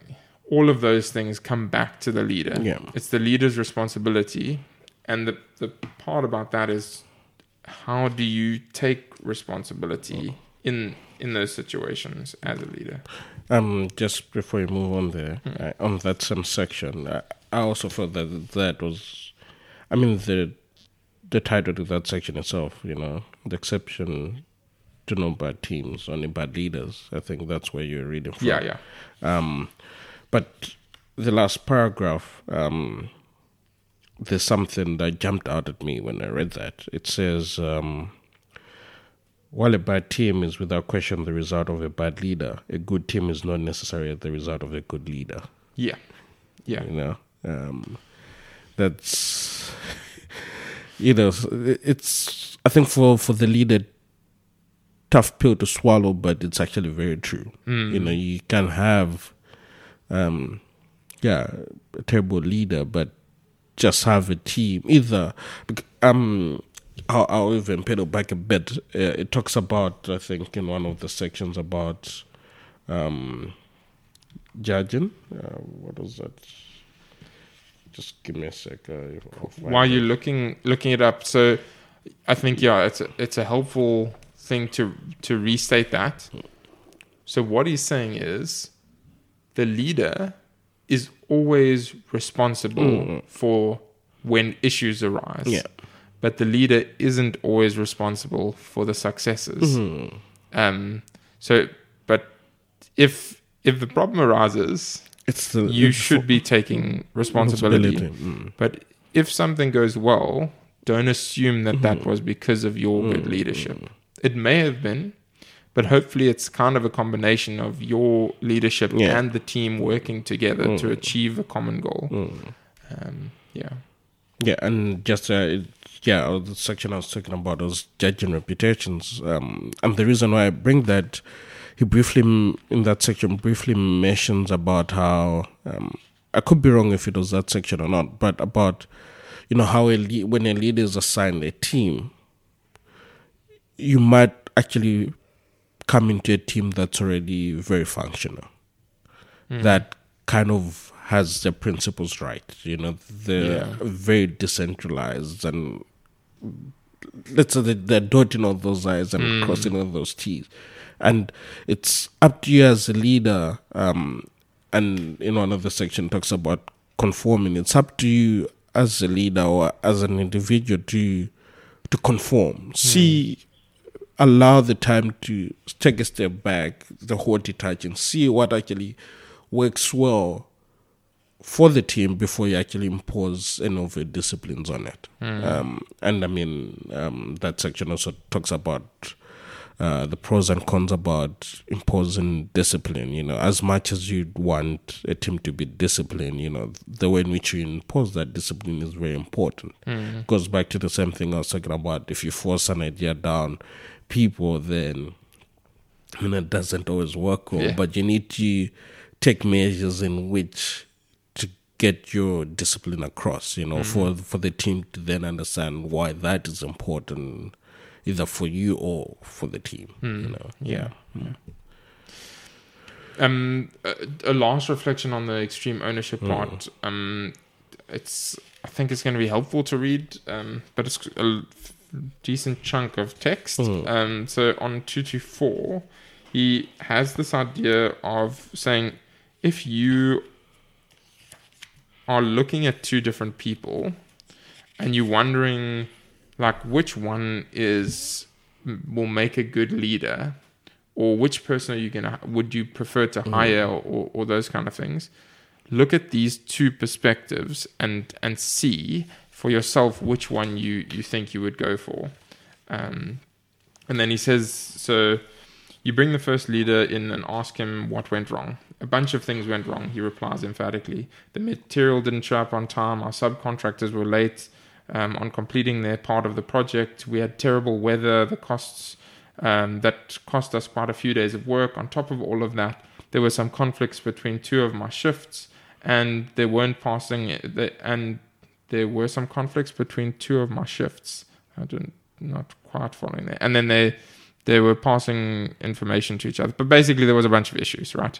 all of those things come back to the leader. Yeah. it's the leader's responsibility. And the, the part about that is how do you take responsibility in in those situations as a leader Um, just before you move on there, uh, on that same section, I, I also felt that that was, I mean, the the title to that section itself, you know, the exception to no bad teams, only bad leaders. I think that's where you're reading from. yeah yeah Um, but the last paragraph, um, there's something that jumped out at me when I read that. It says, um, while a bad team is without question the result of a bad leader, a good team is not necessarily the result of a good leader. yeah yeah You know, um, that's you know, it's I think for for the leader, tough pill to swallow, but it's actually very true. You know, you can have, um, yeah, a terrible leader, but just have a team. Either um, I'll, I'll even pedal back a bit. Uh, it talks about I think in one of the sections about um, judging. Uh, what was that? Just give me a sec. Uh, I'll while you're looking looking it up so i think yeah it's a, it's a helpful thing to to restate that so what he's saying is the leader is always responsible for when issues arise Yeah. But the leader isn't always responsible for the successes um so but if if the problem arises it's the you it's should be taking responsibility. Mm. But if something goes well, don't assume that that Mm-hmm. was because of your good leadership. It may have been, but hopefully it's kind of a combination of your leadership Yeah. Mm. and the team working together to achieve a common goal. Um, yeah. Yeah, and just uh, yeah, the section I was talking about was judging reputations. Um, and the reason why I bring that, he briefly in that section briefly mentions about how um, I could be wrong if it was that section or not, but about you know how a le- when a leader is assigned a team, you might actually come into a team that's already very functional. that kind of has the principles right. You know, they're Yeah. very decentralized and let's say they're dotting all those I's and crossing all those T's. And it's up to you as a leader, um, and in one of the section talks about conforming. It's up to you as a leader or as an individual to to conform. See allow the time to take a step back, the whole and see what actually works well for the team before you actually impose any of your disciplines on it. Um, and I mean, um, that section also talks about uh, the pros and cons about imposing discipline. You know, as much as you'd want a team to be disciplined, you know, the way in which you impose that discipline is very important. Goes back to the same thing I was talking about. If you force an idea down people, then you know, it doesn't always work well. Yeah. But you need to take measures in which get your discipline across, you know, for for the team to then understand why that is important, either for you or for the team. You know, yeah. Um, a, a last reflection on the extreme ownership part. Um, it's I think it's going to be helpful to read, um, but it's a decent chunk of text. Um, so on two two four, he has this idea of saying if you are looking at two different people and you're wondering like which one is will make a good leader or which person are you gonna would you prefer to hire or, or those kind of things. Look at these two perspectives and and see for yourself which one you you think you would go for. Um, and then he says so you bring the first leader in and ask him what went wrong a bunch of things went wrong he replies emphatically the material didn't show up on time our subcontractors were late um, on completing their part of the project we had terrible weather the costs um, that cost us quite a few days of work. On top of all of that, there were some conflicts between two of my shifts, and they weren't passing. And there were some conflicts between two of my shifts. I don't not quite following there. And then they they were passing information to each other, but basically there was a bunch of issues, right?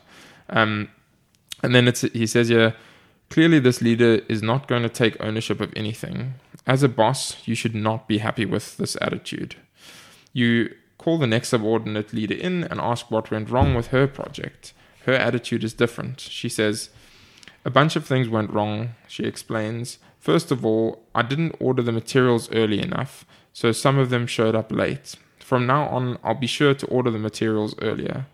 Um, and then he says yeah. Clearly, this leader is not going to take ownership of anything. As a boss, you should not be happy with this attitude you call the next subordinate leader in and ask what went wrong with her project. Her attitude is different. She says, A bunch of things went wrong, she explains. First of all, I didn't order the materials early enough, so some of them showed up late. From now on, I'll be sure to order the materials earlier.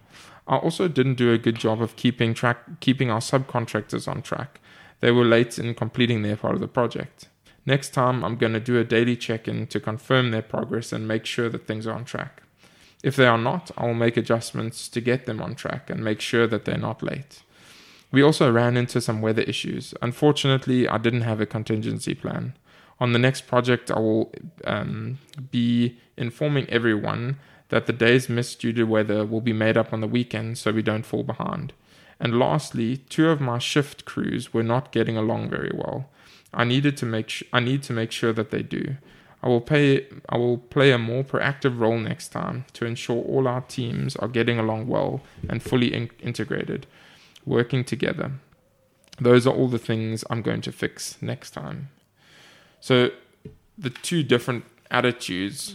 I also didn't do a good job of keeping track keeping our subcontractors on track. They were late in completing their part of the project. Next time, I'm going to do a daily check in to confirm their progress and make sure that things are on track. If they are not, I will make adjustments to get them on track and make sure that they're not late. We also ran into some weather issues. Unfortunately, I didn't have a contingency plan. On the next project, I will um, be informing everyone that the days missed due to weather will be made up on the weekend so we don't fall behind. And lastly, two of my shift crews were not getting along very well. I needed to make sh- I need to make sure that they do. I will pay I will play a more proactive role next time to ensure all our teams are getting along well and fully in- integrated, working together. Those are all the things I'm going to fix next time. So the two different attitudes,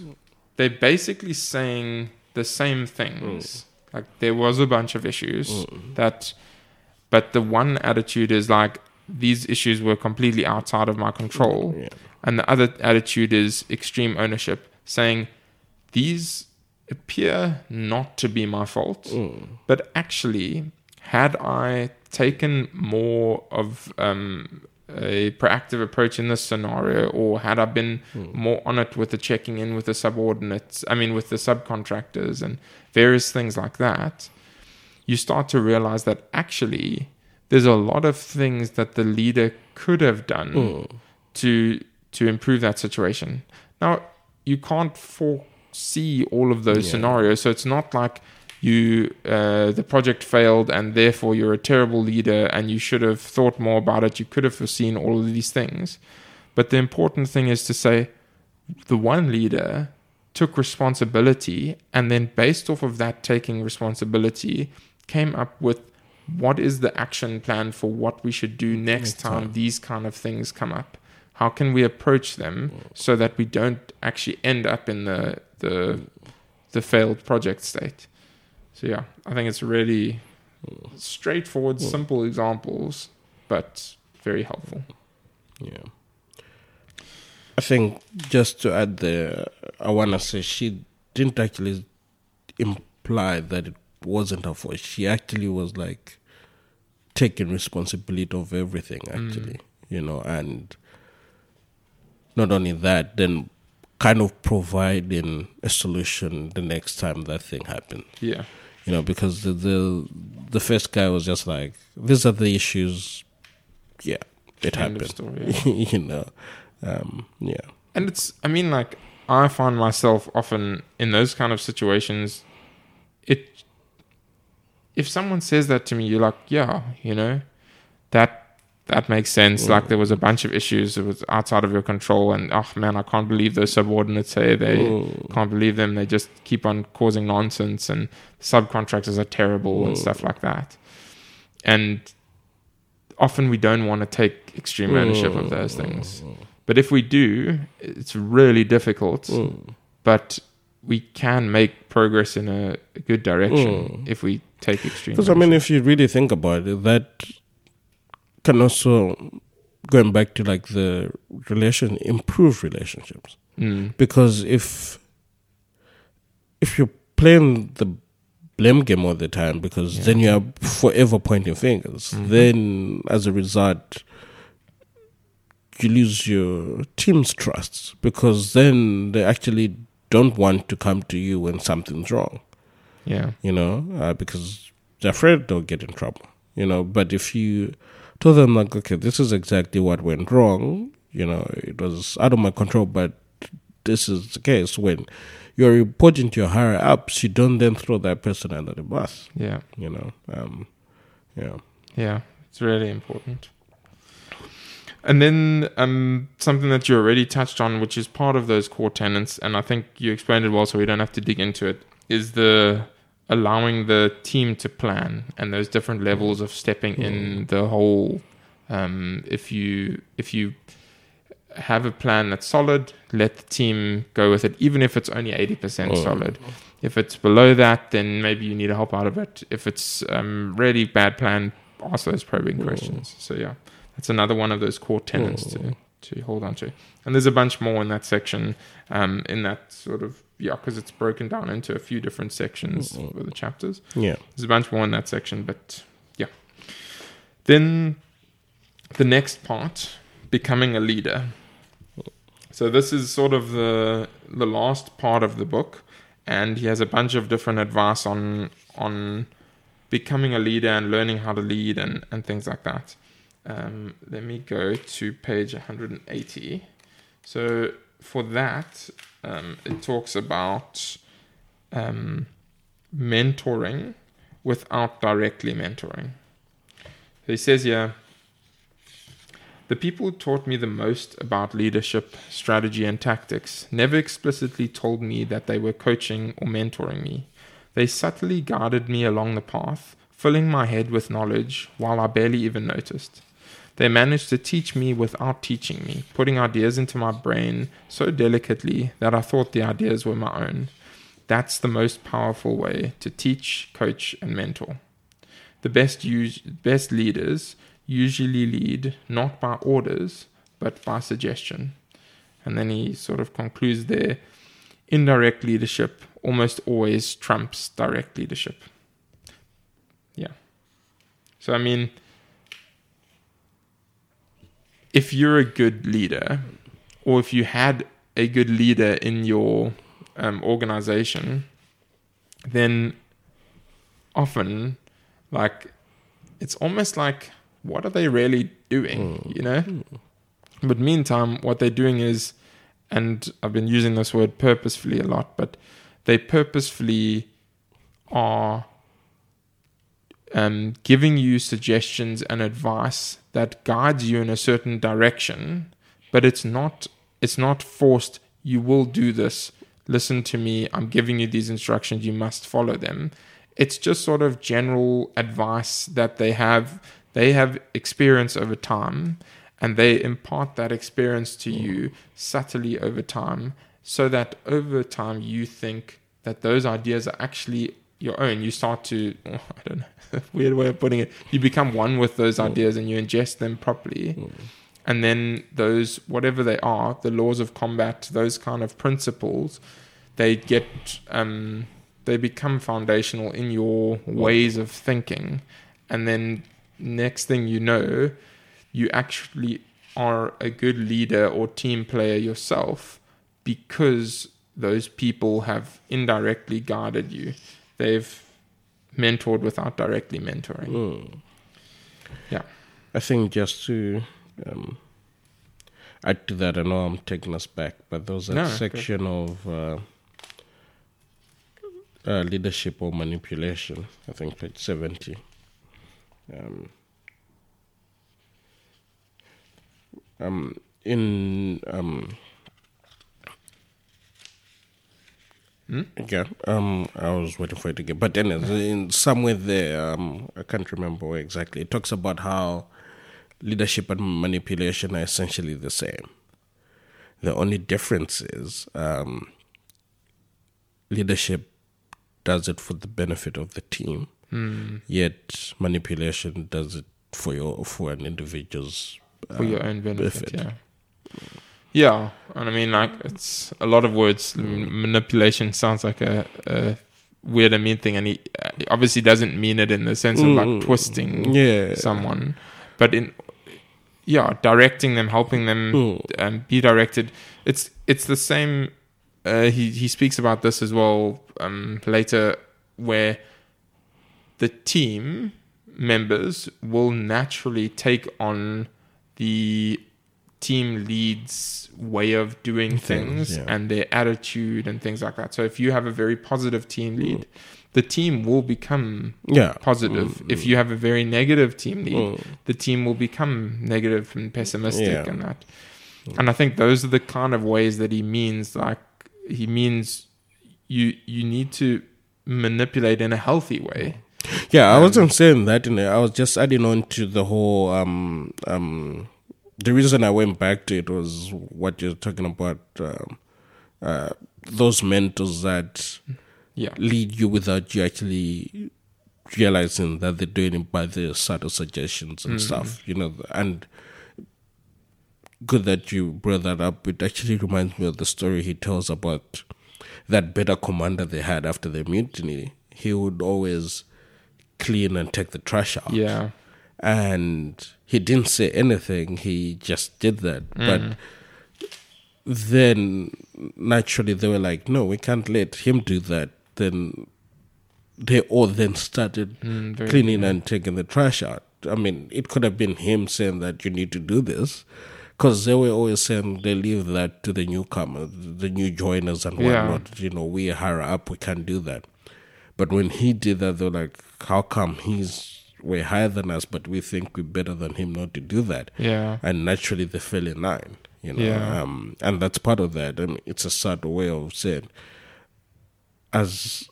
they're basically saying the same things. Mm. Like there was a bunch of issues mm. that but the one attitude is like these issues were completely outside of my control. Yeah. And the other attitude is extreme ownership, saying these appear not to be my fault, mm. but actually, had I taken more of um, a proactive approach in this scenario, or had I been hmm. more on it with the checking in with the subordinates, I mean, with the subcontractors and various things like that, you start to realize that actually there's a lot of things that the leader could have done hmm. to to improve that situation. Now you can't foresee all of those Yeah. scenarios, so it's not like you uh, the project failed and therefore you're a terrible leader and you should have thought more about it. You could have foreseen all of these things, but the important thing is to say the one leader took responsibility and then based off of that taking responsibility came up with what is the action plan for what we should do next Next time time. these kind of things come up? How can we approach them so that we don't actually end up in the the the failed project state? So yeah, I think it's really straightforward, hmm. simple examples, but very helpful. Yeah. I think just to add there, I want to say she didn't actually imply that it wasn't her fault. She actually was like taking responsibility of everything, hmm. actually, you know, and not only that, then kind of providing a solution the next time that thing happened Yeah, you know, because the the, the first guy was just like, these are the issues. Yeah, it End happened. story, you know, um, yeah, and it's I mean like I find myself often in those kind of situations. It if someone says that to me, you're like, yeah, you know, that that makes sense. Like there was a bunch of issues that was outside of your control, and oh man, I can't believe those subordinates say they Mm. can't believe them. They just keep on causing nonsense, and subcontractors are terrible and stuff like that. And often we don't want to take extreme ownership of those things. But if we do, it's really difficult. Mm. But we can make progress in a, a good direction if we take extreme. because I mean, if you really think about it, that can also going back to like the relation improve relationships. Mm, because if if you're playing the blame game all the time because then you are forever pointing fingers then as a result you lose your team's trust because then they actually don't want to come to you when something's wrong. Yeah, you know, uh, because they're afraid they'll get in trouble, you know. But if you told them, like, okay, this is exactly what went wrong, you know, it was out of my control, but this is the case when you're reporting to your higher ups, you don't then throw that person under the bus, yeah, you know. Um, yeah. yeah. It's really important. And then um, something that you already touched on, which is part of those core tenets, and I think you explained it well, so we don't have to dig into it, is the allowing the team to plan and those different levels of stepping in the whole. Um, if you if you have a plan that's solid, let the team go with it, even if it's only eighty percent Mm. solid. If it's below that, then maybe you need to help out of it. If it's um, really bad plan, ask those probing questions. So yeah, that's another one of those core tenets to to hold on to. And there's a bunch more in that section, um, in that sort of yeah, because it's broken down into a few different sections for the chapters. Yeah. There's a bunch more in that section, but yeah. Then the next part, becoming a leader. So this is sort of the the last part of the book, and he has a bunch of different advice on on becoming a leader and learning how to lead and and things like that. Um, let me go to page 180. So for that, um, it talks about um, mentoring without directly mentoring. He says here, the people who taught me the most about leadership, strategy, and tactics never explicitly told me that they were coaching or mentoring me. They subtly guided me along the path, filling my head with knowledge while I barely even noticed. They managed to teach me without teaching me, putting ideas into my brain so delicately that I thought the ideas were my own. That's the most powerful way to teach, coach, and mentor. The best, us- best leaders usually lead not by orders, but by suggestion. And then he sort of concludes there indirect leadership almost always trumps direct leadership. Yeah. So, I mean, if you're a good leader, or if you had a good leader in your um, organization, then often, like, it's almost like, what are they really doing? You know? But meantime, what they're doing is, and I've been using this word purposefully a lot, but they purposefully are um, giving you suggestions and advice that guides you in a certain direction, but it's not it's not forced. You will do this. Listen to me. I'm giving you these instructions. You must follow them. it's just sort of general advice that they have they have experience over time and they impart that experience to you subtly over time so that over time you think that those ideas are actually your own you start to oh, i don't know weird way of putting it. You become one with those mm. ideas and you ingest them properly. Mm. And then those whatever they are the laws of combat those kind of principles they get um, they become foundational in your mm. ways of thinking. And then next thing you know you actually are a good leader or team player yourself because those people have indirectly guided you they've mentored without directly mentoring Mm. yeah I think just to um, add to that, I know I'm taking us back, but there was that No, section of uh, uh, leadership or manipulation, I think page 70. Um, um, in um, Hmm? yeah, um, I was waiting for it again, but then in somewhere there, um, I can't remember where exactly. It talks about how leadership and manipulation are essentially the same. The only difference is um, leadership does it for the benefit of the team, Hmm. yet manipulation does it for your for an individual's for your uh, own benefit. benefit. Yeah. Yeah, and I mean, like, it's a lot of words. Manipulation sounds like a, a weird and mean thing, and he, uh, obviously doesn't mean it in the sense of like Mm, twisting yeah. someone, but in yeah, directing them, helping them Mm. um, be directed. It's it's the same. Uh, he he speaks about this as well um, later, where the team members will naturally take on the team lead's way of doing Things, things yeah. and their attitude and things like that. So if you have a very positive team lead, the team will become Yeah. positive. If you have a very negative team lead, Mm. the team will become negative and pessimistic Yeah. and that. And I think those are the kind of ways that he means like he means you you need to manipulate in a healthy way. Yeah, I wasn't saying that in there. I was just adding on to the whole um um the reason I went back to it was what you're talking about um, uh those mentors that Yeah. lead you without you actually realizing that they're doing it by their subtle suggestions and stuff, you know, and good that you brought that up. It actually reminds me of the story he tells about that better commander they had after the mutiny. He would always clean and take the trash out. Yeah. And he didn't say anything, he just did that. But then naturally they were like, no, we can't let him do that. Then they all then started Mm, very cleaning and taking the trash out. I mean, it could have been him saying that you need to do this. Because they were always saying they leave that to the newcomers, the new joiners and Yeah. whatnot. You know, we higher up, we can't do that. But when he did that, they're like, how come he's way higher than us, but we think we're better than him not to do that? Yeah. And naturally, they fell in line, you know. Yeah. Um, and that's part of that. I mean, it's a subtle way of saying, as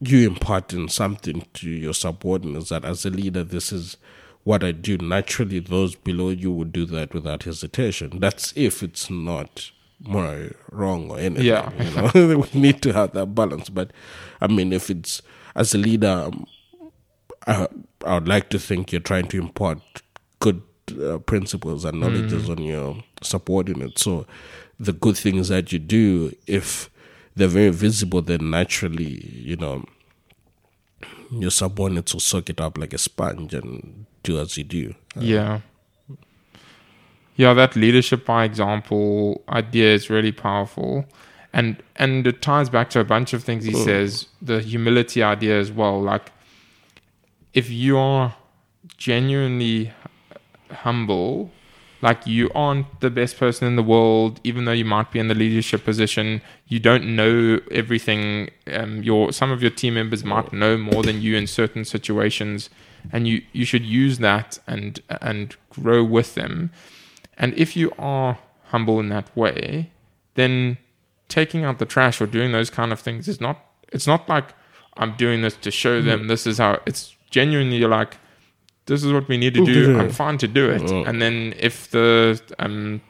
you imparting something to your subordinates, that as a leader, this is what I do. Naturally, those below you would do that without hesitation. That's if it's not more wrong or anything. Yeah. You know? we need to have that balance. But I mean, if it's as a leader, I, I would like to think you're trying to impart good uh, principles and knowledges on your subordinates. So the good things that you do, if they're very visible, then naturally, you know, your subordinates will soak it up like a sponge and do as you do. Yeah. Yeah, that leadership by example idea is really powerful. And and it ties back to a bunch of things he says, the humility idea as well. Like if you are genuinely humble, like you aren't the best person in the world, even though you might be in the leadership position, you don't know everything. Um, your some of your team members might know more than you in certain situations, and you you should use that and and grow with them. And if you are humble in that way, then taking out the trash or doing those kind of things is not. It's not like I'm doing this to show them this is how it's genuinely you're like, this is what we need to do. I'm fine to do it. And then if the um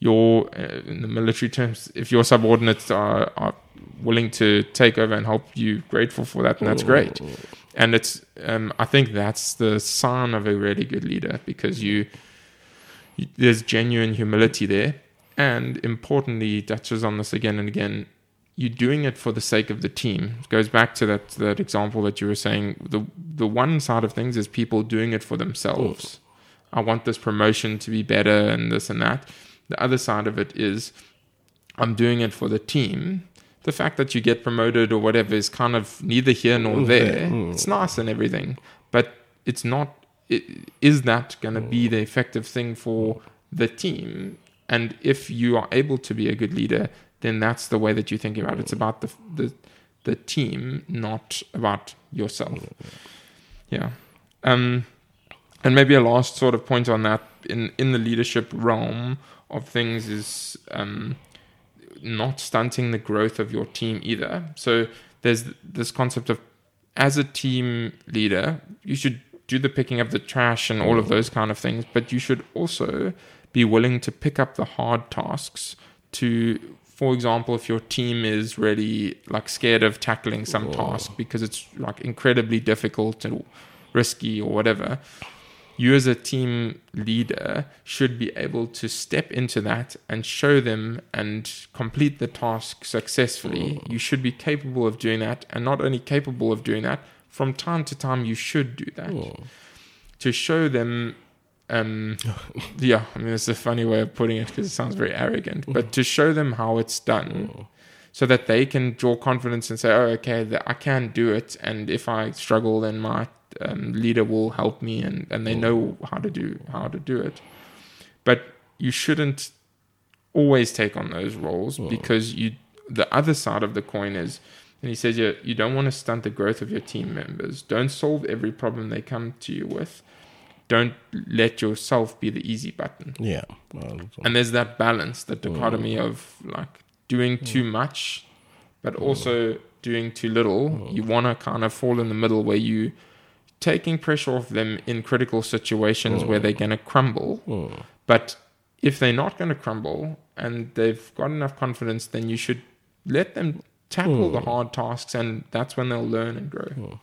your uh, in the military terms, if your subordinates are, are willing to take over and help you, grateful for that, and that's great. And it's um I think that's the sign of a really good leader because you, you there's genuine humility there. And importantly, touches on this again and again you're doing it for the sake of the team. It goes back to that that example that you were saying. The the one side of things is people doing it for themselves. I want this promotion to be better and this and that. The other side of it is I'm doing it for the team. The fact that you get promoted or whatever is kind of neither here nor mm. there. Mm. It's nice and everything, but it's not. It, is that going to be the effective thing for the team? And if you are able to be a good leader, then that's the way that you think about it. It's about the the the team, not about yourself. Yeah. Um, and maybe a last sort of point on that in in the leadership realm of things is um, not stunting the growth of your team either. So there's this concept of as a team leader, you should do the picking up the trash and all of those kind of things, but you should also be willing to pick up the hard tasks to for example, if your team is really like scared of tackling some task because it's like incredibly difficult and risky or whatever, you as a team leader should be able to step into that and show them and complete the task successfully. You should be capable of doing that, and not only capable of doing that, from time to time you should do that to show them um yeah i mean it's a funny way of putting it because it sounds very arrogant but to show them how it's done so that they can draw confidence and say oh okay that i can do it and if i struggle then my um, leader will help me and and they know how to do how to do it. But you shouldn't always take on those roles because you the other side of the coin is and he says you, you don't want to stunt the growth of your team members. Don't solve every problem they come to you with don't let yourself be the easy button. Yeah. And there's that balance that dichotomy of like doing too much but also doing too little. You want to kind of fall in the middle where you taking pressure off them in critical situations where they're going to crumble. But if they're not going to crumble and they've got enough confidence then you should let them tackle the hard tasks and that's when they'll learn and grow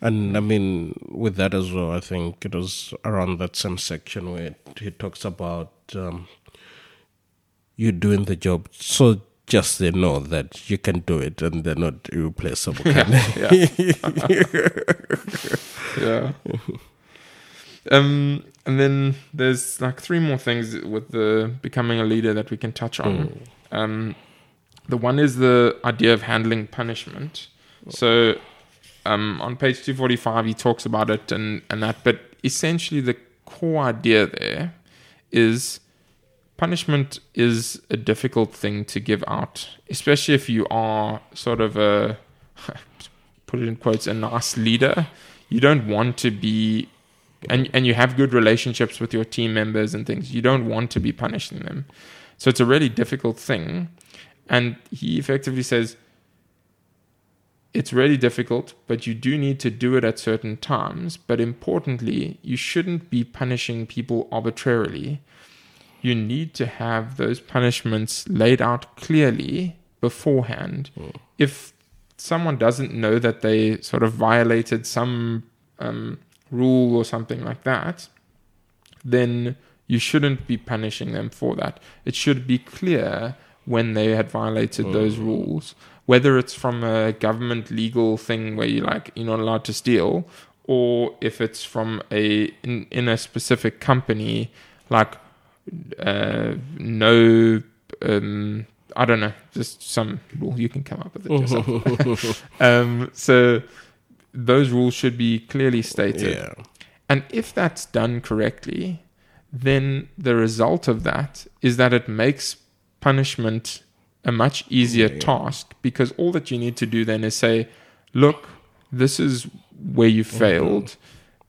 And I mean, with that as well, I think it was around that same section where he talks about um, you doing the job so just they know that you can do it and they're not irreplaceable. yeah. um, and then there's like three more things with the becoming a leader that we can touch on. Um, the one is the idea of handling punishment. So, um, on page 245, he talks about it and, and that, but essentially the core idea there is punishment is a difficult thing to give out, especially if you are sort of a, put it in quotes, a nice leader. You don't want to be, and, and you have good relationships with your team members and things. You don't want to be punishing them. So it's a really difficult thing. And he effectively says, it's really difficult, but you do need to do it at certain times. But importantly, you shouldn't be punishing people arbitrarily. You need to have those punishments laid out clearly beforehand. If someone doesn't know that they sort of violated some um, rule or something like that, then you shouldn't be punishing them for that. It should be clear when they had violated those rules, whether it's from a government legal thing where you're like you're not allowed to steal, or if it's from a in, in a specific company like uh, no um, I don't know, just some rule you can come up with it yourself. um, so those rules should be clearly stated. yeah. And if that's done correctly, then the result of that is that it makes punishment a much easier task because all that you need to do then is say, look, this is where you failed.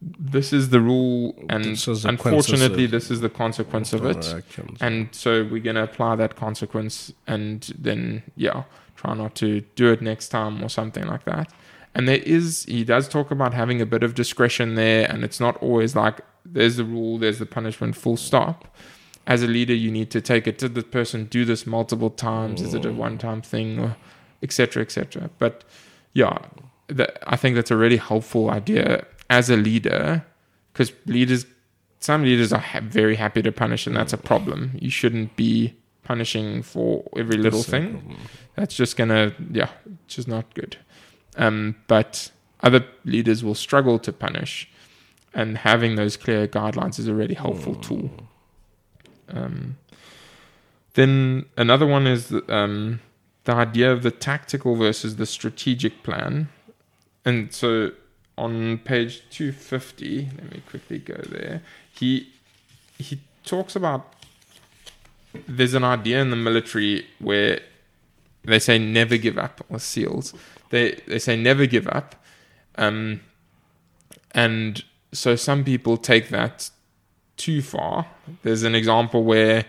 This is the rule, and This unfortunately, this is the consequence of it. And so we're going to apply that consequence and then, yeah, try not to do it next time or something like that. And there is, he does talk about having a bit of discretion there, and it's not always like there's the rule, there's the punishment, full stop. As a leader, you need to take it to the person, do this multiple times. Is it a one time thing, or etc. etc. But yeah, that, I think that's a really helpful idea as a leader because leaders, some leaders are ha- very happy to punish, and that's a problem. You shouldn't be punishing for every little That's thing problem. that's just gonna yeah it's just not good um, but other leaders will struggle to punish and having those clear guidelines is a really helpful tool um, then another one is the, um, the idea of the tactical versus the strategic plan. And so on page 250 let me quickly go there. He he talks about there's an idea in the military where they say never give up or seals. They they say never give up. Um and so some people take that too far. There's an example where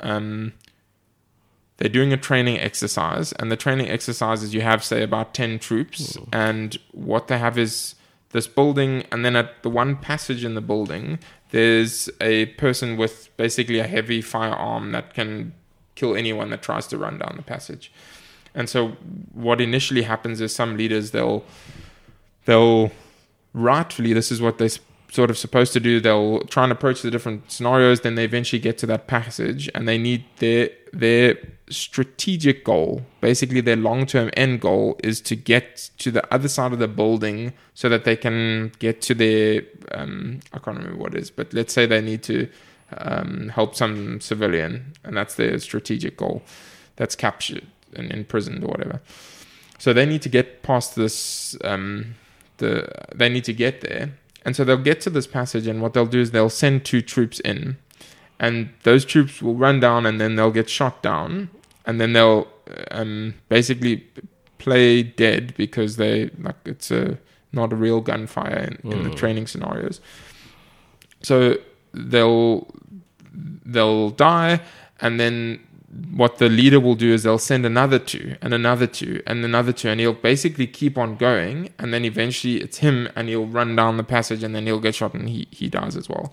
um they're doing a training exercise and the training exercise is you have say about 10 troops and what they have is this building and then at the one passage in the building there's a person with basically a heavy firearm that can kill anyone that tries to run down the passage. And so what initially happens is some leaders they'll they'll rightfully this is what they're s- sort of supposed to do they'll try and approach the different scenarios then they eventually get to that passage and they need their their strategic goal basically their long-term end goal is to get to the other side of the building so that they can get to their um, i can't remember what it is but let's say they need to um, help some civilian and that's their strategic goal that's captured and imprisoned or whatever. So they need to get past this um, the they need to get there and so they'll get to this passage and what they'll do is they'll send two troops in. And those troops will run down and then they'll get shot down. And then they'll um, basically play dead because they like it's a not a real gunfire in, in the training scenarios. So they'll they'll die and then what the leader will do is they'll send another two and another two and another two and he'll basically keep on going and then eventually it's him and he'll run down the passage and then he'll get shot and he, he dies as well.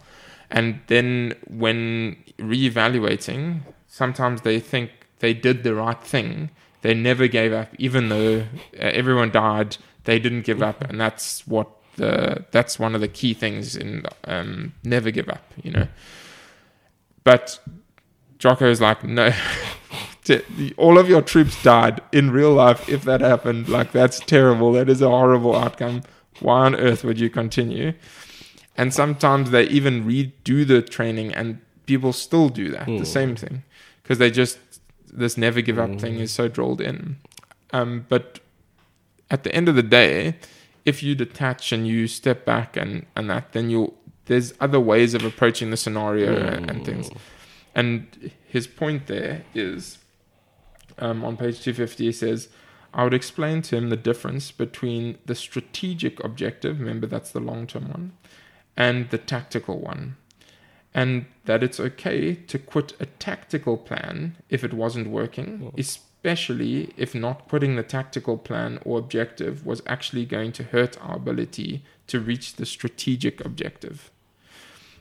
And then when reevaluating sometimes they think they did the right thing. They never gave up even though uh, everyone died they didn't give up and that's what the that's one of the key things in um, never give up you know. But Jocko is like, no, all of your troops died in real life. If that happened, like that's terrible. That is a horrible outcome. Why on earth would you continue? And sometimes they even redo the training, and people still do that, the hmm. same thing, because they just this never give up thing hmm. is so drilled in. Um, but at the end of the day, if you detach and you step back and and that, then you'll there's other ways of approaching the scenario and, and things. Hmm. And his point there is um, on page 250, he says, I would explain to him the difference between the strategic objective, remember that's the long term one, and the tactical one. And that it's okay to quit a tactical plan if it wasn't working, especially if not quitting the tactical plan or objective was actually going to hurt our ability to reach the strategic objective.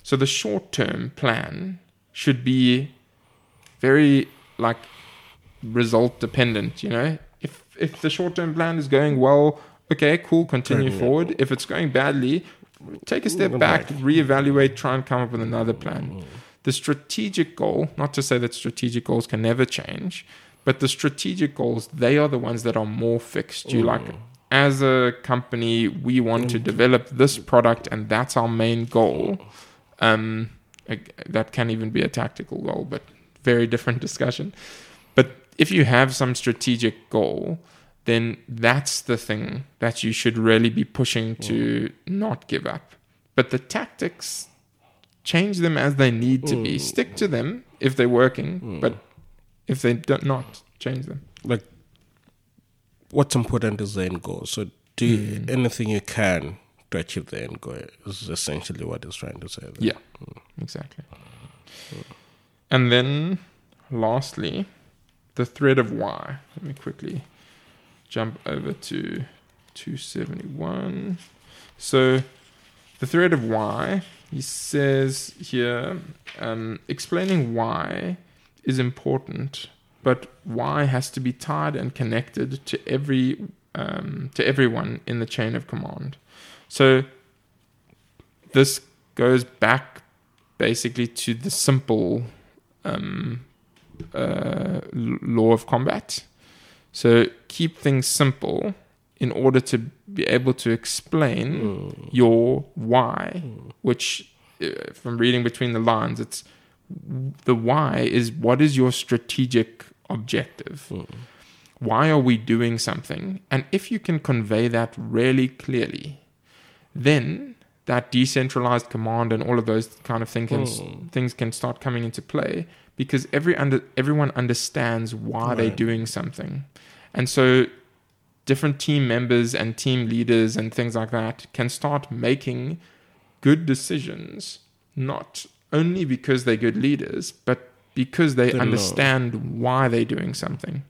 So the short term plan should be very like result dependent, you know? If if the short term plan is going well, okay, cool, continue forward. If it's going badly, take a step back, reevaluate, try and come up with another plan. Mm-hmm. The strategic goal, not to say that strategic goals can never change, but the strategic goals, they are the ones that are more fixed. You like mm. as a company, we want to mm-hmm. develop this product and that's our main goal. Um, that can even be a tactical goal, but very different discussion. But if you have some strategic goal, then that's the thing that you should really be pushing to mm. not give up. But the tactics, change them as they need to be. Mm. Stick to them if they're working, mm. but if they don't not, change them. like what's important is the end goal. So do anything you can achieve the end goal is essentially what he's trying to say. There. Yeah, exactly. And then, lastly, the thread of why. Let me quickly jump over to 271. So the thread of why, he says here, um, explaining why is important, but why has to be tied and connected to every um, to everyone in the chain of command. So this goes back basically to the simple um, uh, law of combat. So keep things simple in order to be able to explain Mm. your why, which, uh, from reading between the lines, it's the why is what is your strategic objective? Why are we doing something? And if you can convey that really clearly, then that decentralized command and all of those kind of thing can, hmm. things can start coming into play because every under everyone understands why they're doing something, and so different team members and team leaders and things like that can start making good decisions, not only because they're good leaders, but because they They know. understand why they're doing something.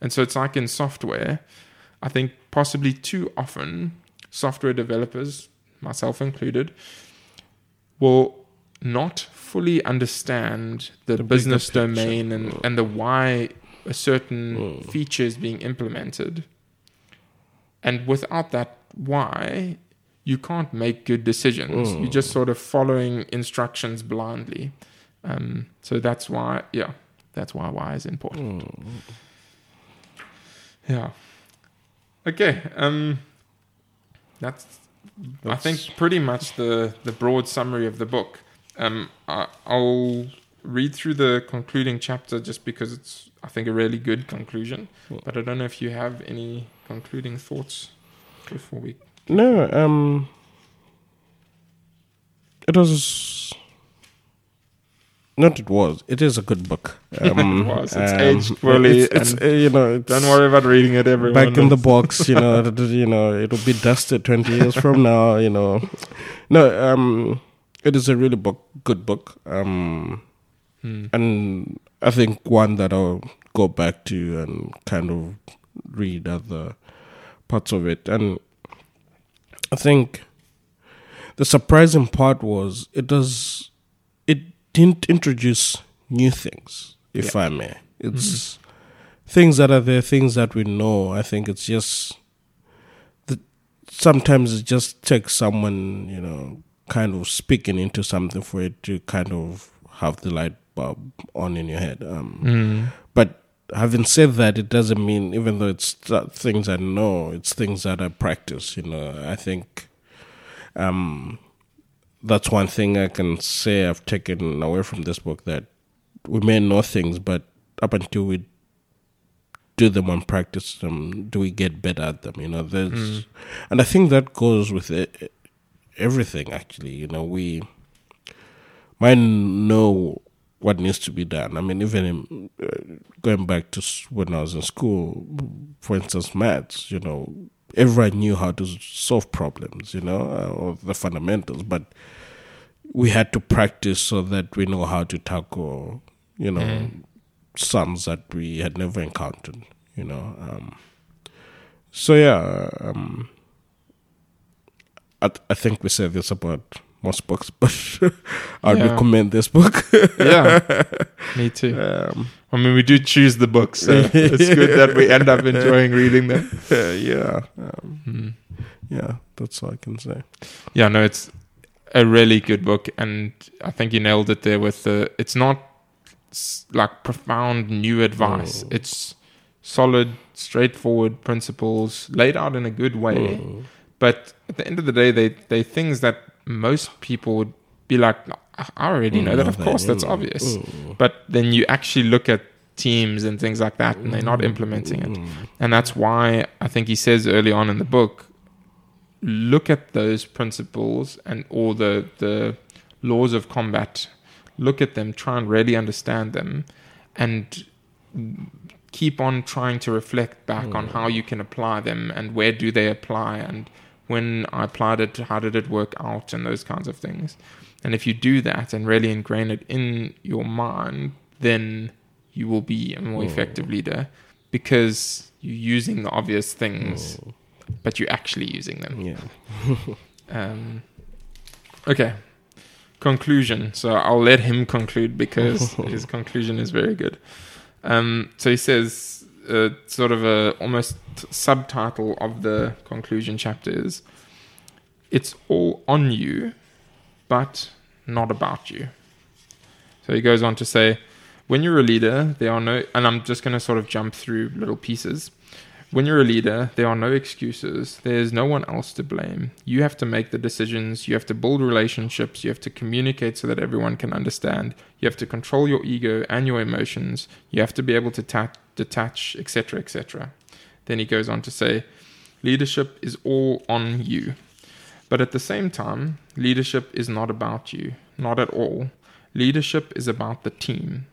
And so it's like in software, I think possibly too often software developers, myself included, will not fully understand the, The business domain and, Mm. and the why a certain Mm. feature is being implemented. And without that why, you can't make good decisions. You're just sort of following instructions blindly. Um, so that's why, yeah, that's why why is important. Yeah. Okay. Um, that's, I think pretty much the the broad summary of the book. Um, I, I'll read through the concluding chapter just because it's I think a really good conclusion. Cool. But I don't know if you have any concluding thoughts before we. No, um, it was. Not it was. It is a good book. Um, It was. It's aged poorly It's, it's, uh, you know, it's Don't worry about reading it, everyone. back in the box. You know, you know, it'll be dusted twenty years from now. You know, no. Um, it is a really book, good book. Um, Hmm. and I think one that I'll go back to and kind of read other parts of it. And I think the surprising part was it does it didn't introduce new things, if I may. It's things that are there, things that we know. I think it's just that sometimes it just takes someone, you know, kind of speaking into something for it to kind of have the light bulb on in your head. Um, Hmm. but having said that, it doesn't mean even though it's th- things I know, it's things that I practice. You know, I think um, that's one thing I can say I've taken away from this book that we may know things, but up until we do them and practice them, do we get better at them? You know, there's, and I think that goes with everything. Actually, you know, we might know what needs to be done. I mean, even in, uh, going back to when I was in school, for instance, maths, you know, everyone knew how to solve problems, you know, uh, or the fundamentals, but we had to practice so that we know how to tackle, you know, sums that we had never encountered, you know. Um, so, yeah, um, I, I think we said this about most books, but I'd Yeah. recommend this book. yeah, me too. um, I mean, we do choose the books, so it's good that we end up enjoying reading them. yeah, um, Hmm. yeah, that's all I can say. Yeah, no, it's a really good book, and I think you nailed it there with the. It's not like profound new advice. Mm. It's solid, straightforward principles laid out in a good way. Mm. But at the end of the day, they they things that most people would be like, I already know that. Of course, that's Mm. obvious. Mm. But then you actually look at teams and things like that, and they're not implementing it. Mm. And that's why I think he says early on in the book, look at those principles and all the the laws of combat. Look at them, try and really understand them, and keep on trying to reflect back on hmm. how you can apply them and where do they apply and when I applied it, how did it work out and those kinds of things. And if you do that and really ingrain it in your mind, then you will be a more hmm. effective leader because you're using the obvious things hmm. But you're actually using them. Yeah. Um, okay. Conclusion. So I'll let him conclude because his conclusion is very good. Um, so he says, uh, sort of a almost subtitle of the conclusion chapter is, "It's all on you, but not about you." So he goes on to say, when you're a leader, there are no, and I'm just going to sort of jump through little pieces. When you're a leader, there are no excuses. There's no one else to blame. You have to make the decisions. You have to build relationships. You have to communicate so that everyone can understand. You have to control your ego and your emotions. You have to be able to ta- detach, etc., etc. Then he goes on to say, leadership is all on you. But at the same time, leadership is not about you, not at all. Leadership is about the team.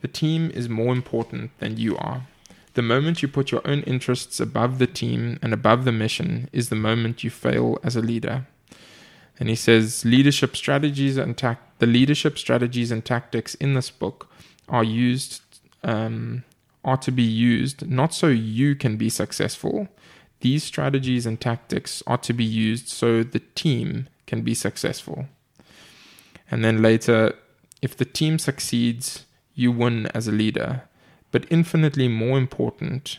The team is more important than you are. The moment you put your own interests above the team and above the mission is the moment you fail as a leader. And he says leadership strategies and tac- the leadership strategies and tactics in this book are used um, are to be used not so you can be successful. These strategies and tactics are to be used so the team can be successful. And then later, if the team succeeds, you win as a leader but infinitely more important,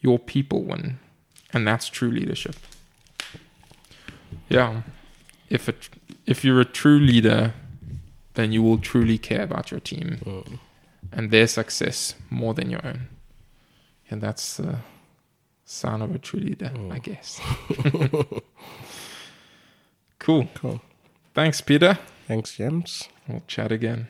your people win. And that's true leadership. Yeah. If a, if you're a true leader, then you will truly care about your team Mm. and their success more than your own. And that's the sign of a true leader, I guess. cool. Cool. Thanks, Peter. Thanks, James. We'll chat again.